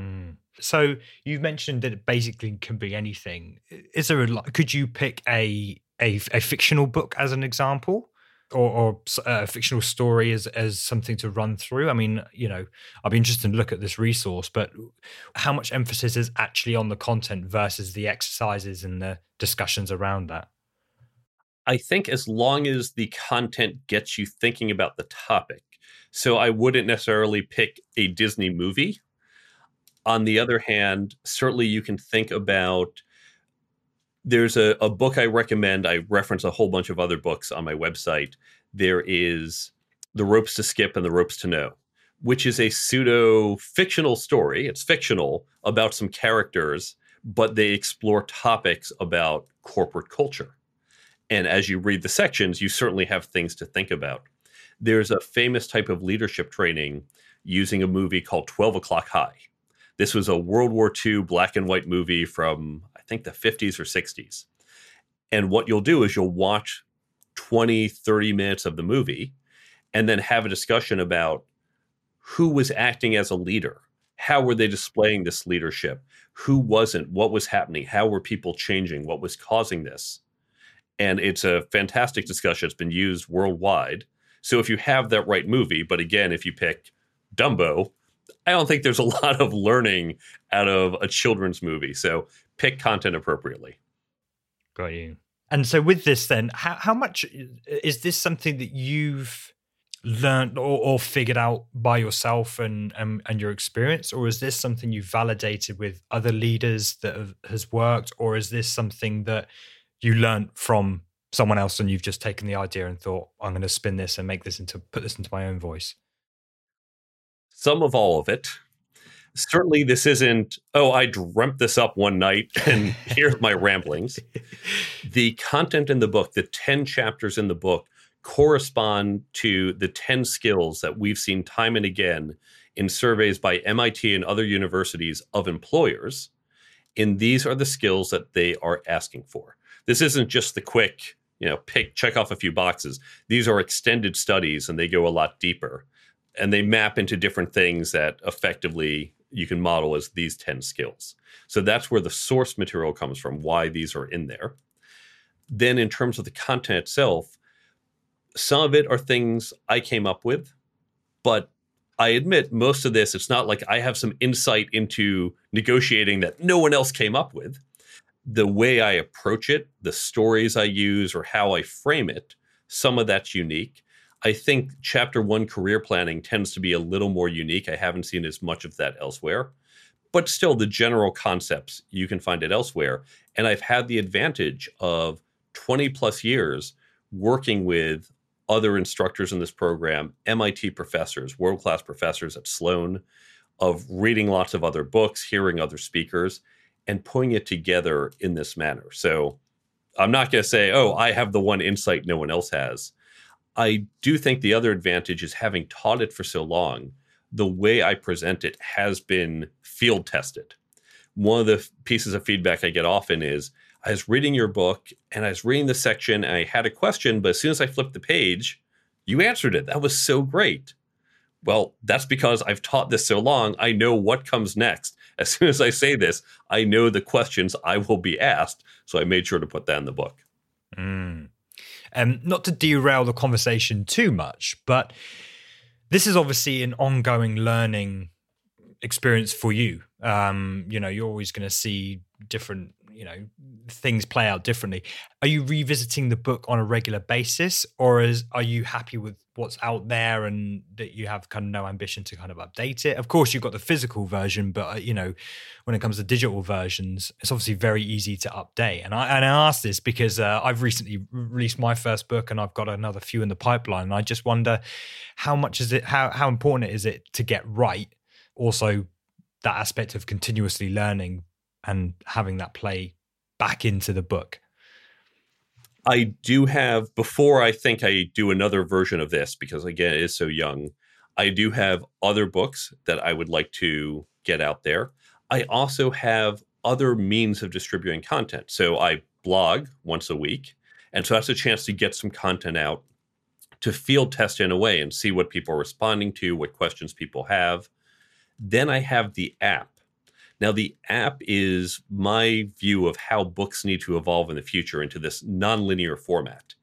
Mm. So you've mentioned that it basically can be anything. Is there a could you pick a a, a fictional book as an example? Or, or, a fictional story as as something to run through? I mean, you know, I'd be interested to look at this resource, but how much emphasis is actually on the content versus the exercises and the discussions around that? I think as long as the content gets you thinking about the topic. So I wouldn't necessarily pick a Disney movie. On the other hand, certainly you can think about there's a, a book I recommend. I reference a whole bunch of other books on my website. There is The Ropes to Skip and The Ropes to Know, which is a pseudo fictional story. It's fictional about some characters, but they explore topics about corporate culture. And as you read the sections, you certainly have things to think about. There's a famous type of leadership training using a movie called 12 O'Clock High. This was a World War II black and white movie from think the 50s or 60s. And what you'll do is you'll watch 20, 30 minutes of the movie and then have a discussion about who was acting as a leader. How were they displaying this leadership? Who wasn't? What was happening? How were people changing? What was causing this? And it's a fantastic discussion. It's been used worldwide. So if you have that right movie, but again, if you pick Dumbo, I don't think there's a lot of learning out of a children's movie. So pick content appropriately. Got you. And so with this, then, how how much is this something that you've learned or, or figured out by yourself and, and and your experience, or is this something you've validated with other leaders that have, has worked, or is this something that you learned from someone else and you've just taken the idea and thought, I'm going to spin this and make this into put this into my own voice? Some of all of it certainly this isn't oh i dreamt this up one night and here's my ramblings. The content in the book the 10 chapters in the book correspond to the 10 skills that we've seen time and again in surveys by mit and other universities of employers and these are the skills that they are asking for. This isn't just the quick you know pick check off a few boxes. These are extended studies and they go a lot deeper and they map into different things that effectively you can model as these 10 skills. So that's where the source material comes from, why these are in there. Then, in terms of the content itself, some of it are things I came up with, but I admit most of this, it's not like I have some insight into negotiating that no one else came up with. The way I approach it, the stories I use, or how I frame it, some of that's unique. I think chapter one career planning tends to be a little more unique. I haven't seen as much of that elsewhere, but still, the general concepts you can find it elsewhere. And I've had the advantage of 20 plus years working with other instructors in this program, MIT professors, world class professors at Sloan, of reading lots of other books, hearing other speakers, and putting it together in this manner. So I'm not going to say, oh, I have the one insight no one else has. I do think the other advantage is having taught it for so long, the way I present it has been field tested. One of the pieces of feedback I get often is I was reading your book and I was reading the section and I had a question, but as soon as I flipped the page, you answered it. That was so great. Well, that's because I've taught this so long, I know what comes next. As soon as I say this, I know the questions I will be asked. So I made sure to put that in the book. Mm. Um, not to derail the conversation too much, but this is obviously an ongoing learning experience for you. Um, you know, you're always going to see different you know things play out differently. Are you revisiting the book on a regular basis, or is are you happy with what's out there and that you have kind of no ambition to kind of update it? Of course, you've got the physical version, but uh, you know when it comes to digital versions, it's obviously very easy to update. And I and I ask this because uh, I've recently released my first book, and I've got another few in the pipeline. And I just wonder how much is it how how important is it to get right? Also, that aspect of continuously learning and having that play back into the book. I do have before I think I do another version of this because again it is so young. I do have other books that I would like to get out there. I also have other means of distributing content. So I blog once a week, and so that's a chance to get some content out to field test in a way and see what people are responding to, what questions people have. Then I have the app now, the app is my view of how books need to evolve in the future into this nonlinear format,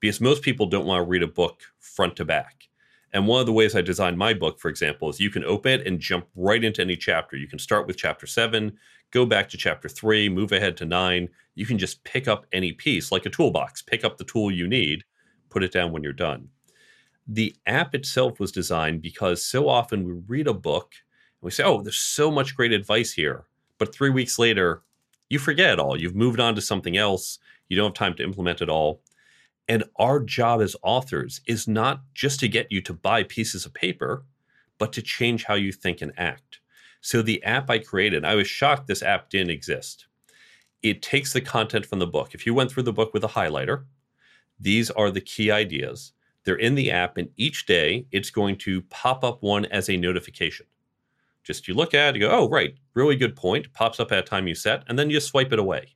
because most people don't want to read a book front to back. And one of the ways I designed my book, for example, is you can open it and jump right into any chapter. You can start with chapter seven, go back to chapter three, move ahead to nine. You can just pick up any piece like a toolbox, pick up the tool you need, put it down when you're done. The app itself was designed because so often we read a book we say, oh, there's so much great advice here. But three weeks later, you forget it all. You've moved on to something else. You don't have time to implement it all. And our job as authors is not just to get you to buy pieces of paper, but to change how you think and act. So the app I created, I was shocked this app didn't exist. It takes the content from the book. If you went through the book with a highlighter, these are the key ideas. They're in the app, and each day it's going to pop up one as a notification. Just you look at it, you go, oh, right, really good point. Pops up at a time you set, and then you swipe it away.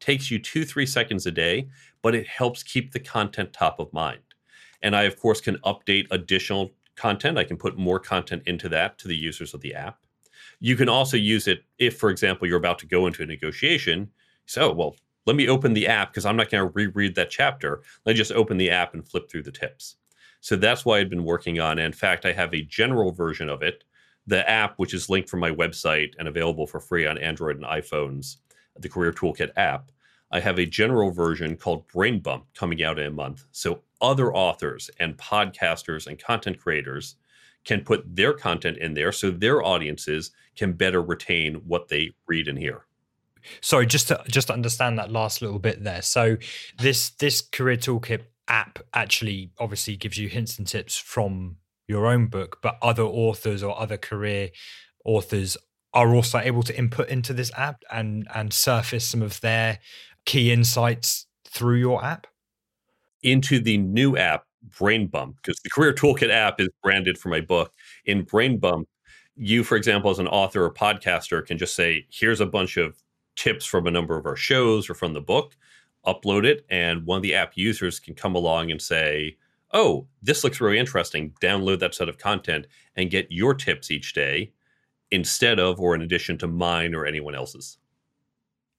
Takes you two, three seconds a day, but it helps keep the content top of mind. And I, of course, can update additional content. I can put more content into that to the users of the app. You can also use it if, for example, you're about to go into a negotiation. So, oh, well, let me open the app because I'm not going to reread that chapter. Let me just open the app and flip through the tips. So that's why I've been working on. In fact, I have a general version of it the app, which is linked from my website and available for free on Android and iPhones, the Career Toolkit app, I have a general version called Brain Bump coming out in a month. So other authors and podcasters and content creators can put their content in there so their audiences can better retain what they read and hear. Sorry, just to just to understand that last little bit there. So this this career toolkit app actually obviously gives you hints and tips from your own book, but other authors or other career authors are also able to input into this app and and surface some of their key insights through your app? Into the new app brain bump because the career toolkit app is branded for my book. In brain bump you for example as an author or podcaster can just say here's a bunch of tips from a number of our shows or from the book. Upload it and one of the app users can come along and say oh, this looks really interesting. Download that set of content and get your tips each day instead of or in addition to mine or anyone else's.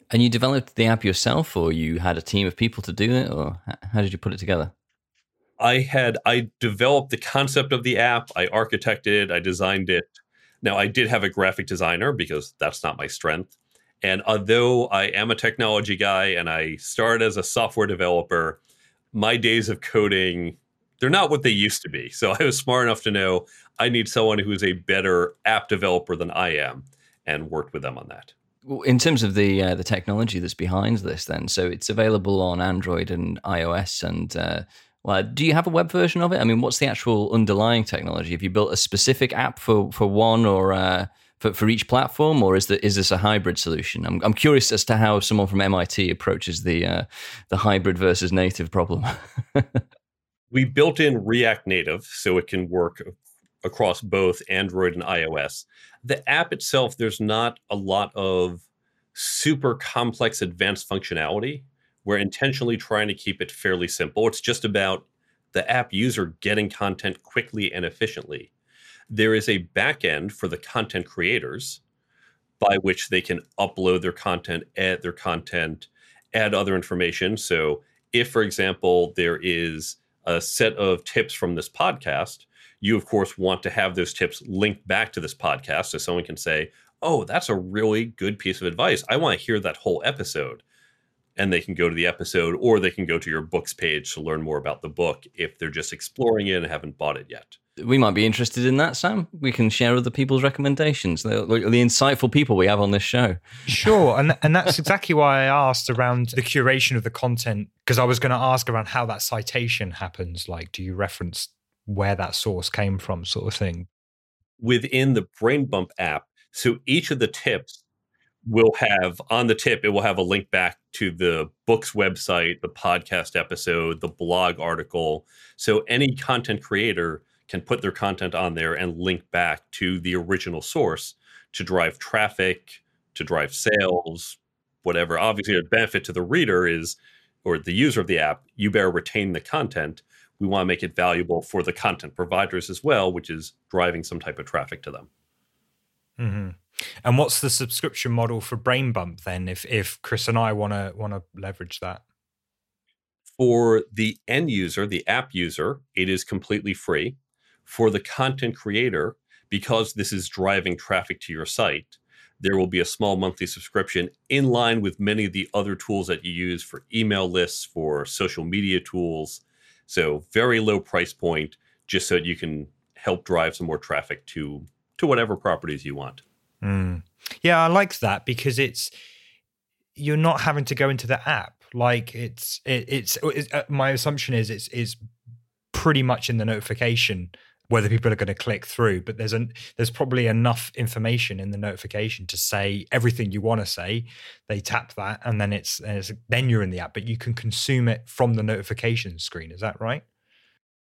And you developed the app yourself, or you had a team of people to do it, or how did you put it together? I had I developed the concept of the app. I architected it. I designed it. Now I did have a graphic designer because that's not my strength. And although I am a technology guy and I started as a software developer, my days of coding they're not what they used to be. So I was smart enough to know I need someone who is a better app developer than I am, and worked with them on that. In terms of the uh, the technology that's behind this, then, so it's available on Android and iOS, and uh, well, do you have a web version of it? I mean, what's the actual underlying technology? Have you built a specific app for for one or uh, for, for each platform, or is, the, is this a hybrid solution? I'm, I'm curious as to how someone from MIT approaches the uh, the hybrid versus native problem. we built in React Native so it can work across both Android and iOS. The app itself, there's not a lot of super complex advanced functionality. We're intentionally trying to keep it fairly simple. It's just about the app user getting content quickly and efficiently. There is a backend for the content creators by which they can upload their content, add their content, add other information. So, if, for example, there is a set of tips from this podcast, you of course want to have those tips linked back to this podcast so someone can say, oh, that's a really good piece of advice. I want to hear that whole episode. And they can go to the episode or they can go to your books page to learn more about the book if they're just exploring it and haven't bought it yet. We might be interested in that, Sam. We can share other people's recommendations, the, the insightful people we have on this show. Sure. And, and that's exactly why I asked around the curation of the content, because I was going to ask around how that citation happens. Like, do you reference where that source came from, sort of thing? Within the Brain Bump app, so each of the tips will have on the tip, it will have a link back to the book's website, the podcast episode, the blog article. So any content creator can put their content on there and link back to the original source to drive traffic, to drive sales, whatever. Obviously, a benefit to the reader is, or the user of the app, you better retain the content. We want to make it valuable for the content providers as well, which is driving some type of traffic to them. Mm-hmm. And what's the subscription model for Brain Bump then? If if Chris and I want to want to leverage that for the end user, the app user, it is completely free. For the content creator, because this is driving traffic to your site, there will be a small monthly subscription in line with many of the other tools that you use for email lists, for social media tools. So very low price point, just so you can help drive some more traffic to to whatever properties you want. Mm. Yeah, I like that because it's you're not having to go into the app. Like it's it, it's, it's uh, my assumption is it's is pretty much in the notification whether people are going to click through but there's an there's probably enough information in the notification to say everything you want to say they tap that and then it's, it's then you're in the app but you can consume it from the notification screen is that right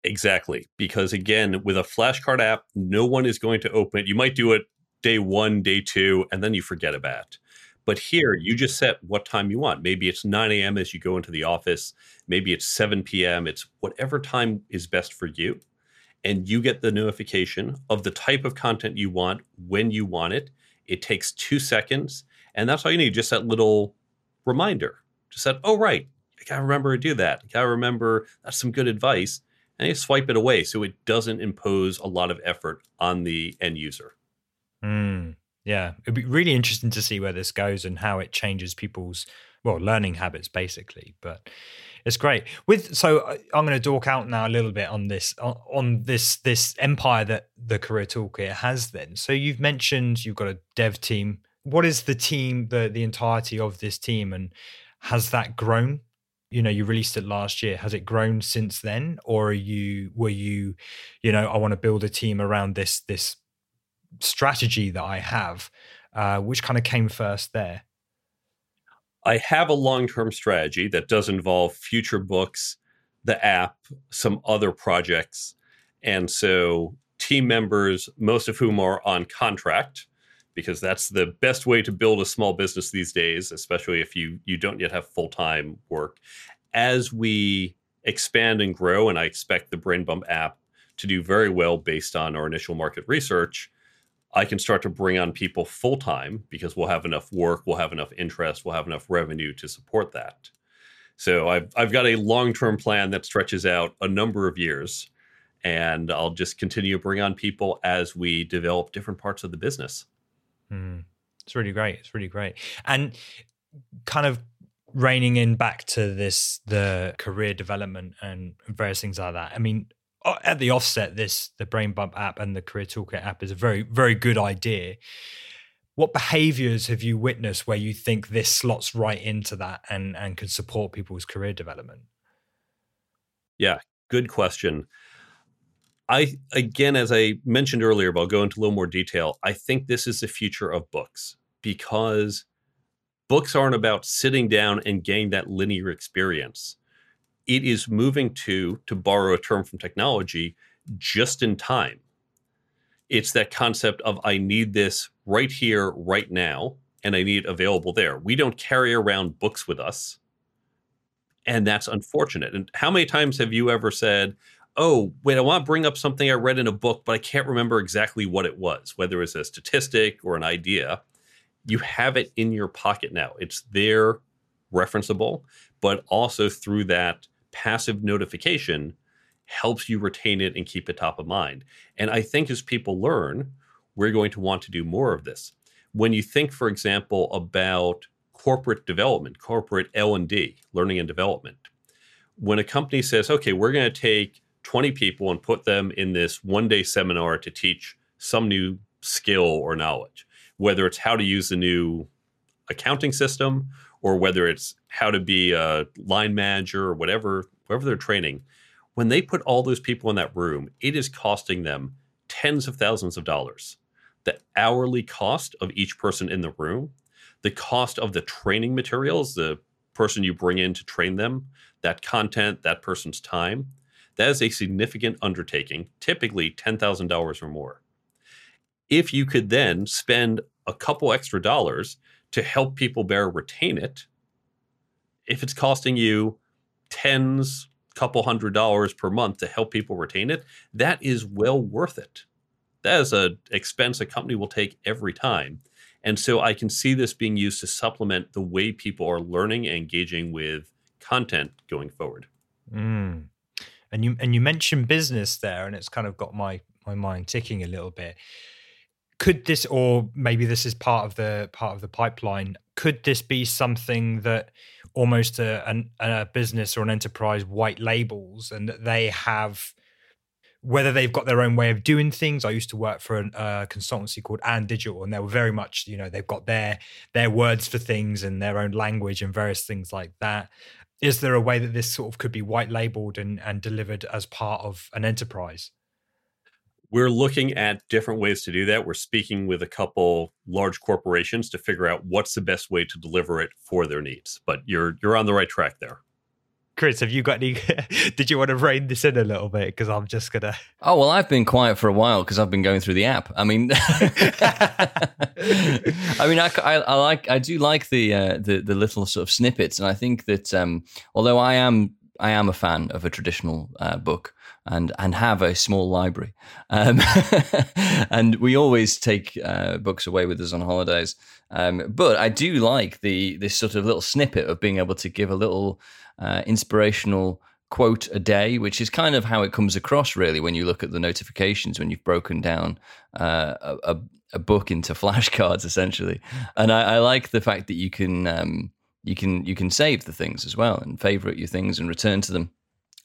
exactly because again with a flashcard app no one is going to open it you might do it day one day two and then you forget about but here you just set what time you want maybe it's 9 a.m as you go into the office maybe it's 7 p.m it's whatever time is best for you and you get the notification of the type of content you want when you want it. It takes two seconds, and that's all you need. Just that little reminder. Just that, oh, right, I got to remember to do that. I got to remember that's some good advice. And you swipe it away so it doesn't impose a lot of effort on the end user. Mm, yeah, it'd be really interesting to see where this goes and how it changes people's, well, learning habits, basically. But it's great. With so uh, I'm going to talk out now a little bit on this on this this empire that the Career Toolkit has. Then, so you've mentioned you've got a dev team. What is the team, the the entirety of this team, and has that grown? You know, you released it last year. Has it grown since then, or are you were you, you know, I want to build a team around this this strategy that I have, uh, which kind of came first there? I have a long term strategy that does involve future books, the app, some other projects. And so, team members, most of whom are on contract, because that's the best way to build a small business these days, especially if you, you don't yet have full time work. As we expand and grow, and I expect the Brain Bump app to do very well based on our initial market research, I can start to bring on people full time because we'll have enough work, we'll have enough interest, we'll have enough revenue to support that. So I've I've got a long term plan that stretches out a number of years, and I'll just continue to bring on people as we develop different parts of the business. Mm, it's really great. It's really great, and kind of reining in back to this the career development and various things like that. I mean, at the offset, this the Brain Bump app and the Career Toolkit app is a very very good idea. What behaviors have you witnessed where you think this slots right into that and and can support people's career development? Yeah, good question. I again, as I mentioned earlier, but I'll go into a little more detail. I think this is the future of books because books aren't about sitting down and getting that linear experience it is moving to, to borrow a term from technology, just in time. It's that concept of I need this right here, right now, and I need it available there. We don't carry around books with us. And that's unfortunate. And how many times have you ever said, Oh, wait, I want to bring up something I read in a book, but I can't remember exactly what it was, whether it's a statistic or an idea. You have it in your pocket now. It's there, referenceable, but also through that passive notification helps you retain it and keep it top of mind. And I think as people learn, we're going to want to do more of this. when you think, for example, about corporate development, corporate L&D, learning and development, when a company says, okay, we're going to take 20 people and put them in this one day seminar to teach some new skill or knowledge, whether it's how to use the new accounting system or whether it's how to be a line manager or whatever, whatever they're training, when they put all those people in that room, it is costing them tens of thousands of dollars. The hourly cost of each person in the room, the cost of the training materials, the person you bring in to train them, that content, that person's time, that is a significant undertaking, typically $10,000 or more. If you could then spend a couple extra dollars to help people better retain it, if it's costing you tens, couple hundred dollars per month to help people retain it, that is well worth it. That is an expense a company will take every time. And so I can see this being used to supplement the way people are learning and engaging with content going forward. Mm. And you and you mentioned business there, and it's kind of got my my mind ticking a little bit. Could this, or maybe this is part of the part of the pipeline? Could this be something that almost a, an, a business or an enterprise white labels, and that they have whether they've got their own way of doing things. I used to work for a uh, consultancy called And Digital, and they were very much, you know, they've got their their words for things and their own language and various things like that. Is there a way that this sort of could be white labeled and, and delivered as part of an enterprise? We're looking at different ways to do that. We're speaking with a couple large corporations to figure out what's the best way to deliver it for their needs. But you're you're on the right track there. Chris, have you got any? did you want to rein this in a little bit? Because I'm just gonna. Oh well, I've been quiet for a while because I've been going through the app. I mean, I mean, I, I, I, like, I do like the, uh, the the little sort of snippets, and I think that um, although I am I am a fan of a traditional uh, book and and have a small library, um, and we always take uh, books away with us on holidays. Um, but I do like the this sort of little snippet of being able to give a little uh, inspirational quote a day, which is kind of how it comes across, really, when you look at the notifications when you've broken down uh, a, a, book into flashcards, essentially. And I, I, like the fact that you can um, you can you can save the things as well and favorite your things and return to them.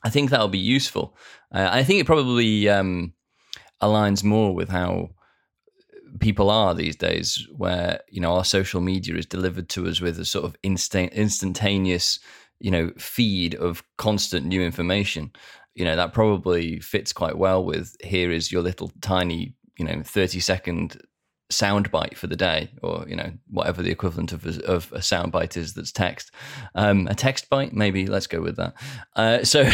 I think that'll be useful. Uh, I think it probably um, aligns more with how people are these days, where you know our social media is delivered to us with a sort of instant instantaneous you know feed of constant new information you know that probably fits quite well with here is your little tiny you know 30 second soundbite for the day or you know whatever the equivalent of a, of a soundbite is that's text. Um, a text bite maybe. Let's go with that. Uh, so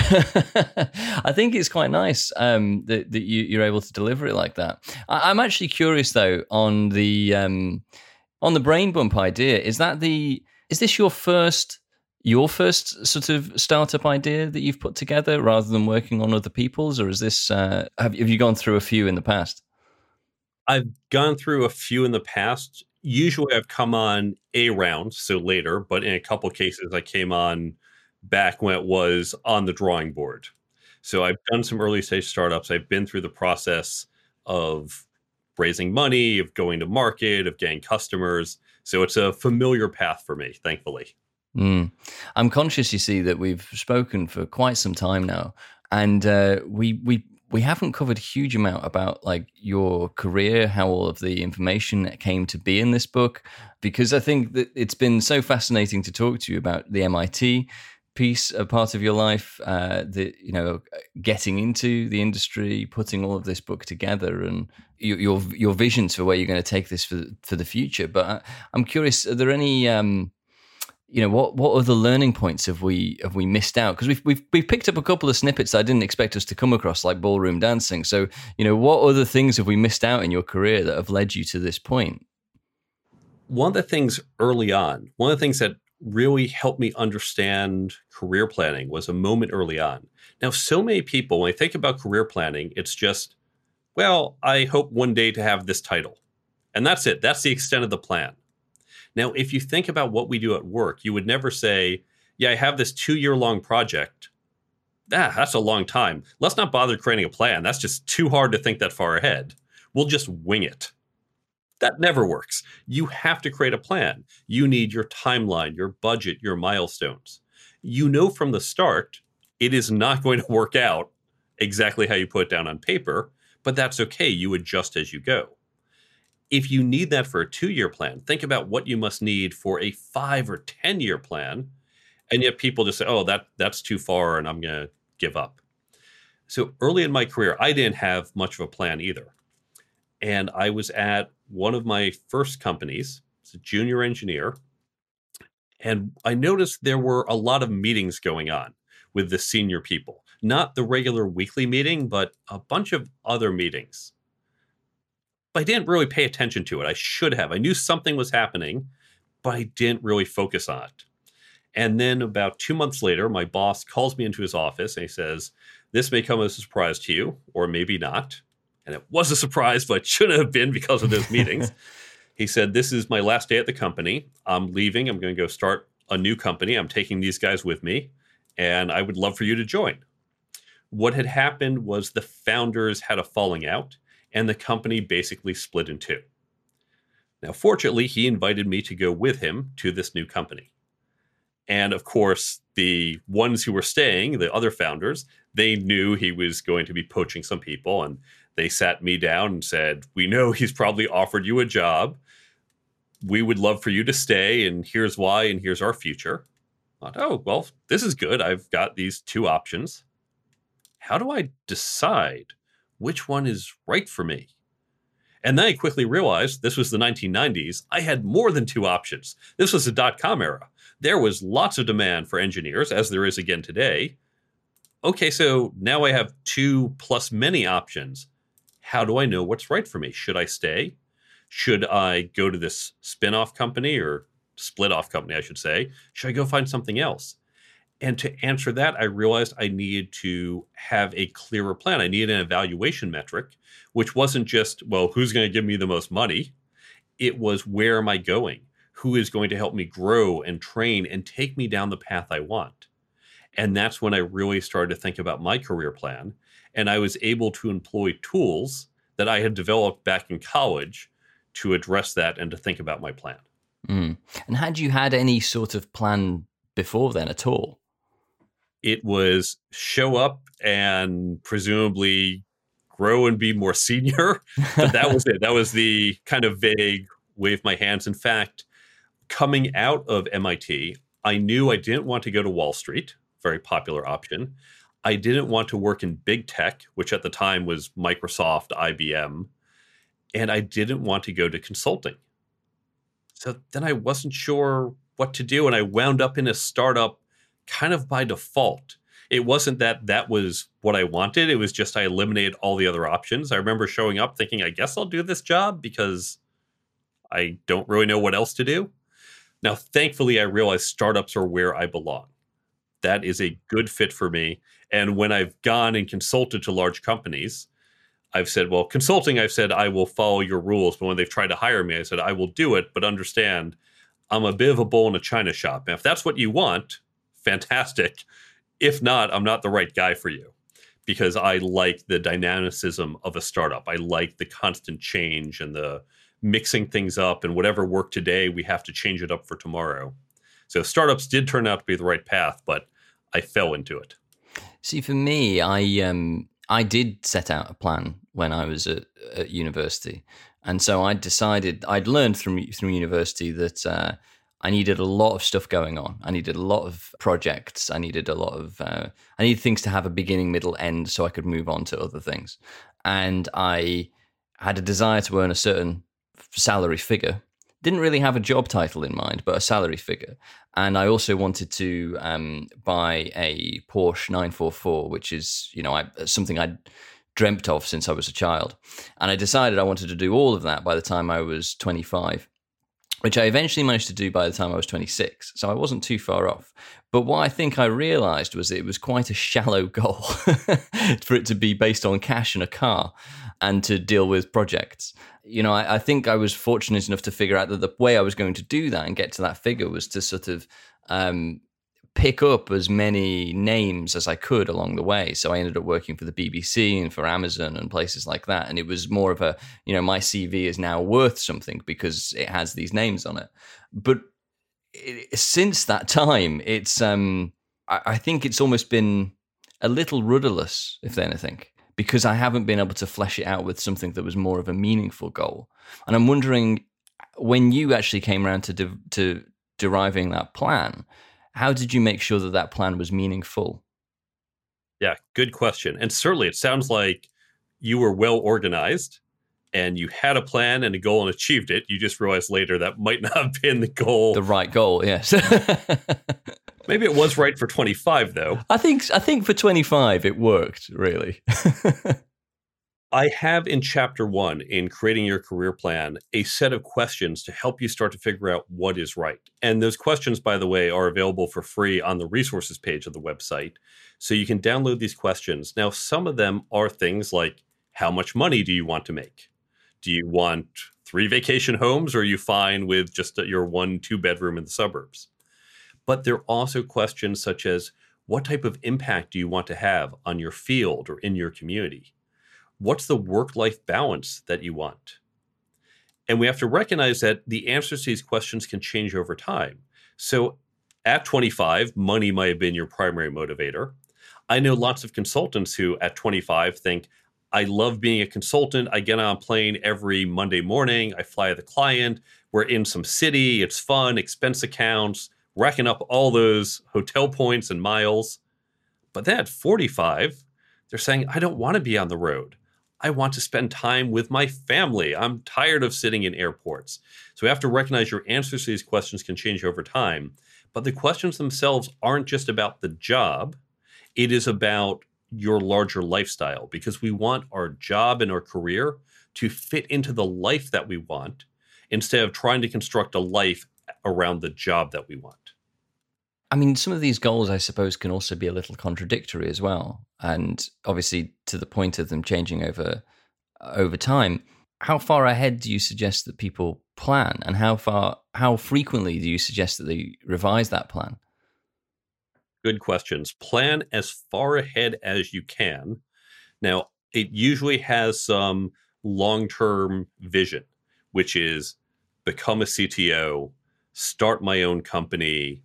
i think it's quite nice um, that, that you, are able to deliver it like that. I, am actually curious though on the um, on the brain bump idea. Is that the is this your first your first sort of startup idea that you've put together rather than working on other people's, or is this uh, have, have you gone through a few in the past? I've gone through a few in the past. Usually, I've come on a round, so later, but in a couple cases, I came on back when it was on the drawing board. So I've done some early stage startups. I've been through the process of raising money, of going to market, of getting customers. So it's a familiar path for me, thankfully. Mm. I'm conscious, you see, that we've spoken for quite some time now, and uh, we we we haven't covered a huge amount about like your career, how all of the information came to be in this book, because I think that it's been so fascinating to talk to you about the MIT piece, a part of your life, uh, you know, getting into the industry, putting all of this book together, and your your, your visions for where you're going to take this for for the future. But I, am curious, are there any um, you know what what other learning points have we have we missed out? Because we've we've we've picked up a couple of snippets I didn't expect us to come across like ballroom dancing. So you know what other things have we missed out in your career that have led you to this point? One of the things early on one of the things that really helped me understand career planning was a moment early on. Now so many people when they think about career planning it's just well I hope one day to have this title. And that's it. That's the extent of the plan now, if you think about what we do at work, you would never say, Yeah, I have this two year long project. Ah, that's a long time. Let's not bother creating a plan. That's just too hard to think that far ahead. We'll just wing it. That never works. You have to create a plan. You need your timeline, your budget, your milestones. You know from the start it is not going to work out exactly how you put it down on paper, but that's okay. You adjust as you go. If you need that for a two year plan, think about what you must need for a five or 10 year plan. And yet people just say, oh, that, that's too far and I'm going to give up. So early in my career, I didn't have much of a plan either. And I was at one of my first companies, as a junior engineer. And I noticed there were a lot of meetings going on with the senior people. Not the regular weekly meeting, but a bunch of other meetings. But I didn't really pay attention to it. I should have. I knew something was happening, but I didn't really focus on it. And then about two months later, my boss calls me into his office and he says, This may come as a surprise to you, or maybe not. And it was a surprise, but it shouldn't have been because of those meetings. he said, This is my last day at the company. I'm leaving. I'm going to go start a new company. I'm taking these guys with me, and I would love for you to join. What had happened was the founders had a falling out, and the company basically split in two. Now, fortunately, he invited me to go with him to this new company. And of course, the ones who were staying, the other founders, they knew he was going to be poaching some people. And they sat me down and said, We know he's probably offered you a job. We would love for you to stay. And here's why. And here's our future. I thought, oh, well, this is good. I've got these two options. How do I decide which one is right for me? And then I quickly realized this was the 1990s. I had more than two options. This was the dot com era there was lots of demand for engineers, as there is again today. Okay, so now I have two plus many options. How do I know what's right for me? Should I stay? Should I go to this spin off company or split off company, I should say? Should I go find something else? And to answer that, I realized I needed to have a clearer plan. I needed an evaluation metric, which wasn't just, well, who's going to give me the most money? It was, where am I going? who is going to help me grow and train and take me down the path I want. And that's when I really started to think about my career plan. And I was able to employ tools that I had developed back in college to address that and to think about my plan. Mm. And had you had any sort of plan before then at all? It was show up and presumably grow and be more senior. but that was it. That was the kind of vague wave my hands. In fact, coming out of MIT, I knew I didn't want to go to Wall Street, very popular option. I didn't want to work in big tech, which at the time was Microsoft, IBM, and I didn't want to go to consulting. So then I wasn't sure what to do, and I wound up in a startup kind of by default. It wasn't that that was what I wanted. It was just I eliminated all the other options. I remember showing up thinking, I guess I'll do this job because I don't really know what else to do. Now, thankfully, I realized startups are where I belong. That is a good fit for me. And when I've gone and consulted to large companies, I've said, well, consulting, I've said, I will follow your rules. But when they've tried to hire me, I said, I will do it, but understand I'm a bit of a bull in a china shop. And if that's what you want, fantastic. If not, I'm not the right guy for you because I like the dynamicism of a startup. I like the constant change and the mixing things up and whatever worked today, we have to change it up for tomorrow. So startups did turn out to be the right path, but I fell into it. See, for me, I um, I did set out a plan when I was at, at university, and so I decided I'd learned through through university that uh, I needed a lot of stuff going on. I needed a lot of projects. I needed a lot of uh, I needed things to have a beginning, middle, end, so I could move on to other things. And I had a desire to earn a certain salary figure. Didn't really have a job title in mind, but a salary figure. And I also wanted to um, buy a Porsche 944, which is, you know, I, something I'd dreamt of since I was a child. And I decided I wanted to do all of that by the time I was 25 which I eventually managed to do by the time I was 26. So I wasn't too far off. But what I think I realized was it was quite a shallow goal for it to be based on cash and a car and to deal with projects. You know, I, I, think I was fortunate enough to figure out that the way I was going to do that and get to that figure was to sort of um, pick up as many names as I could along the way. So I ended up working for the BBC and for Amazon and places like that. And it was more of a, you know, my CV is now worth something because it has these names on it. But it, since that time, it's, um, I, I think it's almost been a little rudderless, if anything, because I haven't been able to flesh it out with something that was more of a meaningful goal. And I'm wondering when you actually came around to de- to deriving that plan, how did you make sure that that plan was meaningful? Yeah, good question. And certainly it sounds like you were well organized and you had a plan and a goal and achieved it. You just realized later that might not have been the goal. The right goal, yes. Maybe it was right for 25 though. I think I think for 25 it worked, really. I have in chapter one, in creating your career plan, a set of questions to help you start to figure out what is right. And those questions, by the way, are available for free on the resources page of the website. So you can download these questions. Now, some of them are things like how much money do you want to make? Do you want three vacation homes or are you fine with just your one, two bedroom in the suburbs? But there are also questions such as what type of impact do you want to have on your field or in your community? What's the work life balance that you want? And we have to recognize that the answers to these questions can change over time. So at 25, money might have been your primary motivator. I know lots of consultants who at 25 think, I love being a consultant. I get on a plane every Monday morning. I fly the client. We're in some city. It's fun, expense accounts, racking up all those hotel points and miles. But then at 45, they're saying, I don't want to be on the road. I want to spend time with my family. I'm tired of sitting in airports. So we have to recognize your answers to these questions can change over time. But the questions themselves aren't just about the job, it is about your larger lifestyle because we want our job and our career to fit into the life that we want instead of trying to construct a life around the job that we want. I mean, some of these goals, I suppose, can also be a little contradictory as well. And obviously, to the point of them changing over over time, how far ahead do you suggest that people plan, and how far, how frequently do you suggest that they revise that plan? Good questions. Plan as far ahead as you can. Now, it usually has some long term vision, which is become a CTO, start my own company,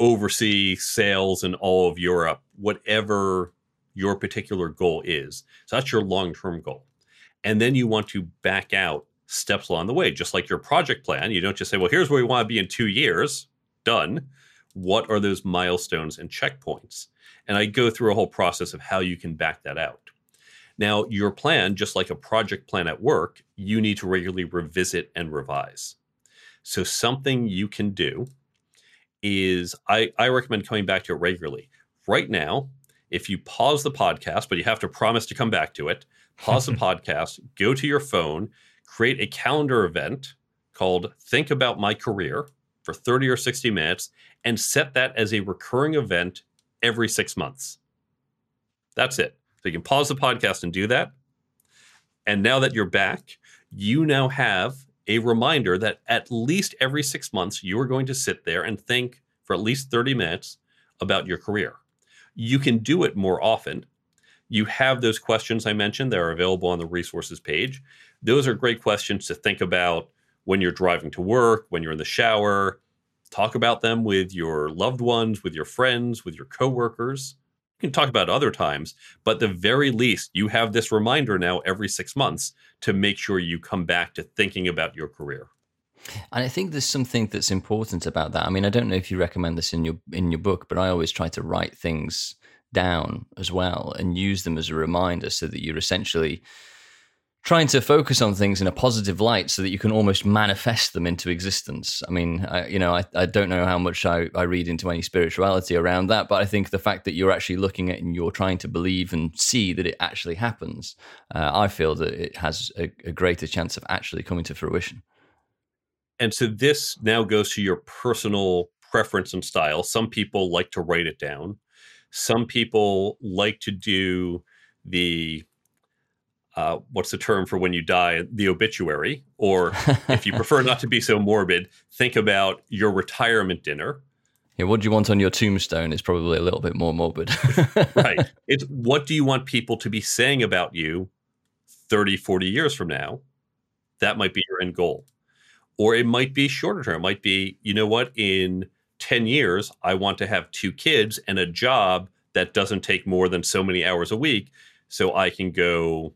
oversee sales in all of Europe, whatever your particular goal is. So that's your long term goal. And then you want to back out steps along the way, just like your project plan. You don't just say, well, here's where we want to be in two years, done. What are those milestones and checkpoints? And I go through a whole process of how you can back that out. Now, your plan, just like a project plan at work, you need to regularly revisit and revise. So, something you can do is I, I recommend coming back to it regularly. Right now, if you pause the podcast, but you have to promise to come back to it, pause the podcast, go to your phone, create a calendar event called Think About My Career for 30 or 60 minutes, and set that as a recurring event every six months. That's it. So you can pause the podcast and do that. And now that you're back, you now have a reminder that at least every six months, you are going to sit there and think for at least 30 minutes about your career. You can do it more often. You have those questions I mentioned that are available on the resources page. Those are great questions to think about when you're driving to work, when you're in the shower. Talk about them with your loved ones, with your friends, with your coworkers can talk about other times, but the very least, you have this reminder now every six months to make sure you come back to thinking about your career. And I think there's something that's important about that. I mean, I don't know if you recommend this in your in your book, but I always try to write things down as well and use them as a reminder so that you're essentially trying to focus on things in a positive light so that you can almost manifest them into existence. I mean, I, you know, I, I don't know how much I, I read into any spirituality around that, but I think the fact that you're actually looking at and you're trying to believe and see that it actually happens, uh, I feel that it has a, a greater chance of actually coming to fruition. And so this now goes to your personal preference and style. Some people like to write it down. Some people like to do the uh, what's the term for when you die? The obituary. Or if you prefer not to be so morbid, think about your retirement dinner. Yeah, what do you want on your tombstone is probably a little bit more morbid. right. It's what do you want people to be saying about you 30, 40 years from now? That might be your end goal. Or it might be shorter term. It might be, you know what, in 10 years, I want to have two kids and a job that doesn't take more than so many hours a week so I can go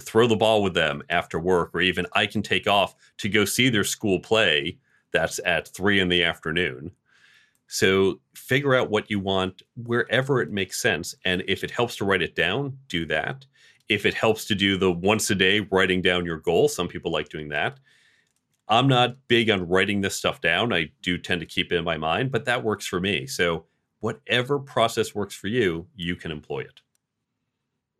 throw the ball with them after work, or even I can take off to go see their school play that's at three in the afternoon. So figure out what you want wherever it makes sense. And if it helps to write it down, do that. If it helps to do the once a day writing down your goal, some people like doing that. I'm not big on writing this stuff down. I do tend to keep it in my mind, but that works for me. So whatever process works for you, you can employ it.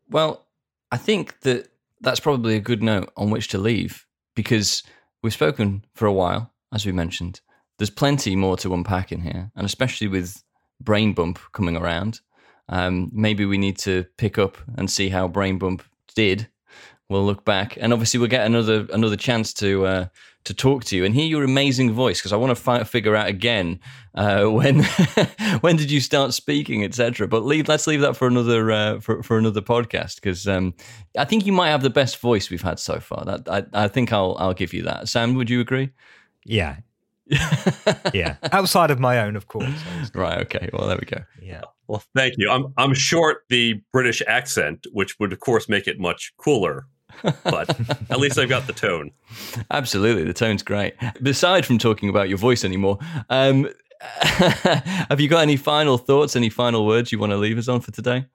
Well, I think that that's probably a good note on which to leave because we've spoken for a while, as we mentioned. There's plenty more to unpack in here, and especially with Brain Bump coming around, um, maybe we need to pick up and see how Brain Bump did. We'll look back, and obviously we'll get another another chance to uh, to talk to you and hear your amazing voice because I want to fi- figure out again uh, when when did you start speaking, etc. But leave let's leave that for another uh, for for another podcast because um, I think you might have the best voice we've had so far. That I, I think I'll I'll give you that. Sam, would you agree? Yeah. yeah. Outside of my own, of course. Right. Okay. Well, there we go. Yeah. Well, thank you. I'm I'm short the British accent, which would of course make it much cooler but at least I've got the tone. Absolutely, the tone's great. Aside from talking about your voice anymore, um, have you got any final thoughts, any final words you want to leave us on for today?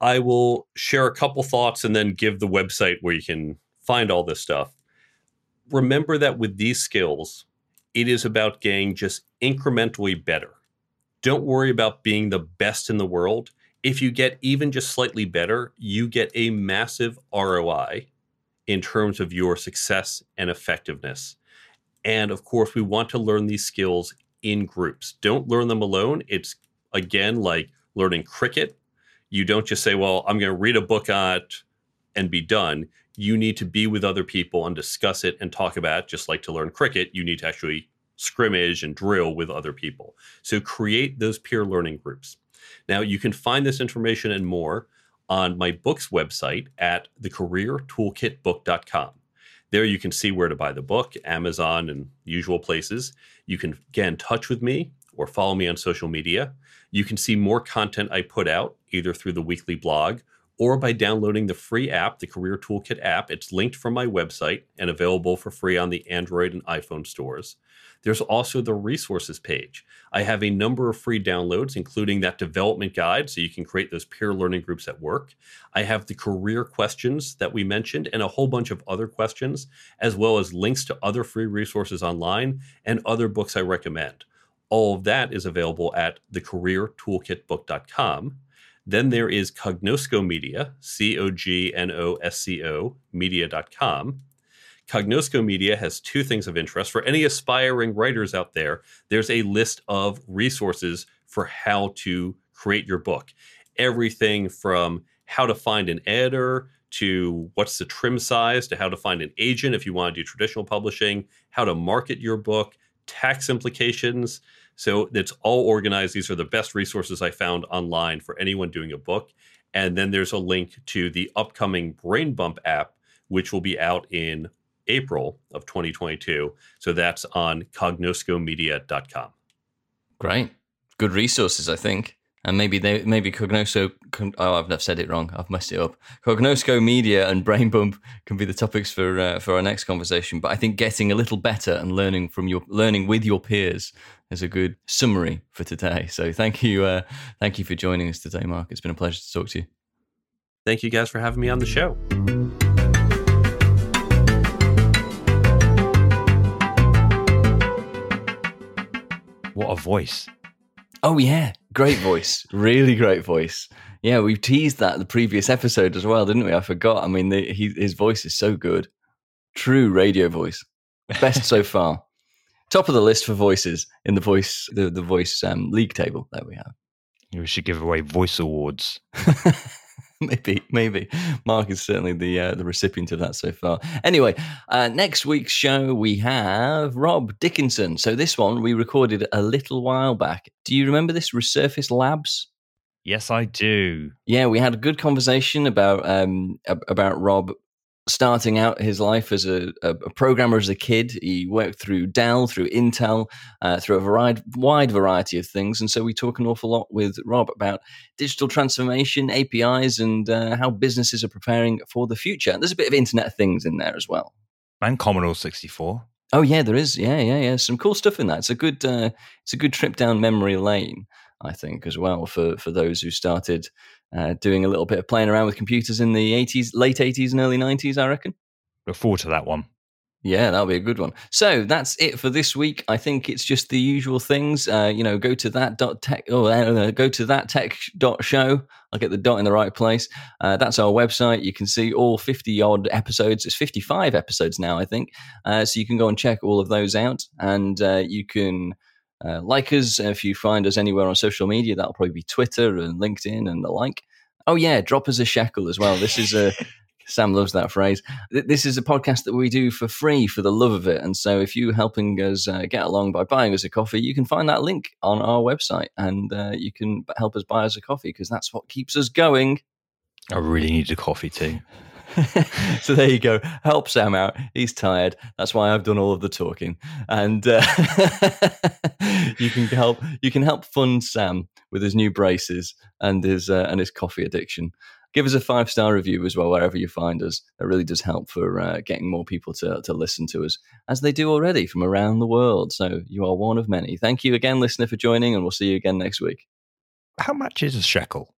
I will share a couple thoughts and then give the website where you can find all this stuff. Remember that with these skills, it is about getting just incrementally better. Don't worry about being the best in the world if you get even just slightly better, you get a massive ROI in terms of your success and effectiveness. And of course, we want to learn these skills in groups. Don't learn them alone. It's again like learning cricket. You don't just say, well, I'm going to read a book on it and be done. You need to be with other people and discuss it and talk about it. Just like to learn cricket, you need to actually scrimmage and drill with other people. So create those peer learning groups. Now, you can find this information and more on my book's website at thecareertoolkitbook.com. There you can see where to buy the book, Amazon, and usual places. You can get in touch with me or follow me on social media. You can see more content I put out either through the weekly blog or by downloading the free app, the Career Toolkit app. It's linked from my website and available for free on the Android and iPhone stores. There's also the resources page. I have a number of free downloads, including that development guide, so you can create those peer learning groups at work. I have the career questions that we mentioned and a whole bunch of other questions, as well as links to other free resources online and other books I recommend. All of that is available at thecareertoolkitbook.com. Then there is Cognosco Media, C O G N O S C O, media.com. Cognosco Media has two things of interest. For any aspiring writers out there, there's a list of resources for how to create your book. Everything from how to find an editor to what's the trim size to how to find an agent if you want to do traditional publishing, how to market your book, tax implications. So it's all organized. These are the best resources I found online for anyone doing a book. And then there's a link to the upcoming Brain Bump app, which will be out in April of 2022. So that's on cognoscomedia.com. Great. Good resources, I think. And maybe they maybe Cognosco oh I've said it wrong I've messed it up Cognosco Media and Brain Bump can be the topics for uh, for our next conversation but I think getting a little better and learning from your learning with your peers is a good summary for today so thank you uh, thank you for joining us today Mark it's been a pleasure to talk to you Thank you guys for having me on the show. What a voice. Oh yeah, great voice, really great voice. Yeah, we teased that the previous episode as well, didn't we? I forgot. I mean, the, he, his voice is so good, true radio voice, best so far. Top of the list for voices in the voice the the voice um, league table that we have. We should give away voice awards. maybe, maybe. Mark is certainly the uh, the recipient of that so far. Anyway, uh, next week's show we have Rob Dickinson. So this one we recorded a little while back. Do you remember this Resurface Labs? Yes, I do. Yeah, we had a good conversation about um, about Rob starting out his life as a, a, programmer as a kid. He worked through Dell, through Intel, uh, through a wide variety of things. And so we talk an awful lot with Rob about digital transformation, APIs, and uh, how businesses are preparing for the future. And there's a bit of Internet of Things in there as well. And Commodore 64. Oh yeah, there is. Yeah, yeah, yeah. Some cool stuff in that. It's a good, uh, it's a good trip down memory lane. I think as well for for those who started uh, doing a little bit of playing around with computers in the 80s, late 80s and early 90s, I reckon. Look forward to that one. Yeah, that'll be a good one. So that's it for this week. I think it's just the usual things. Uh, you know, go to that dot tech. Oh, uh, go to that tech dot show. I'll get the dot in the right place. Uh, that's our website. You can see all fifty odd episodes. It's fifty five episodes now, I think. Uh, so you can go and check all of those out, and uh, you can uh, like us if you find us anywhere on social media. That'll probably be Twitter and LinkedIn and the like. Oh yeah, drop us a shekel as well. This is a Sam loves that phrase. This is a podcast that we do for free for the love of it. And so if you're helping us uh, get along by buying us a coffee, you can find that link on our website and uh, you can help us buy us a coffee because that's what keeps us going. I really need a coffee too. so there you go. Help Sam out. He's tired. That's why I've done all of the talking. And uh, you can help. You can help fund Sam with his new braces and his uh, and his coffee addiction. Give us a five star review as well wherever you find us. That really does help for uh, getting more people to to listen to us as they do already from around the world. So you are one of many. Thank you again, listener, for joining, and we'll see you again next week. How much is a shekel?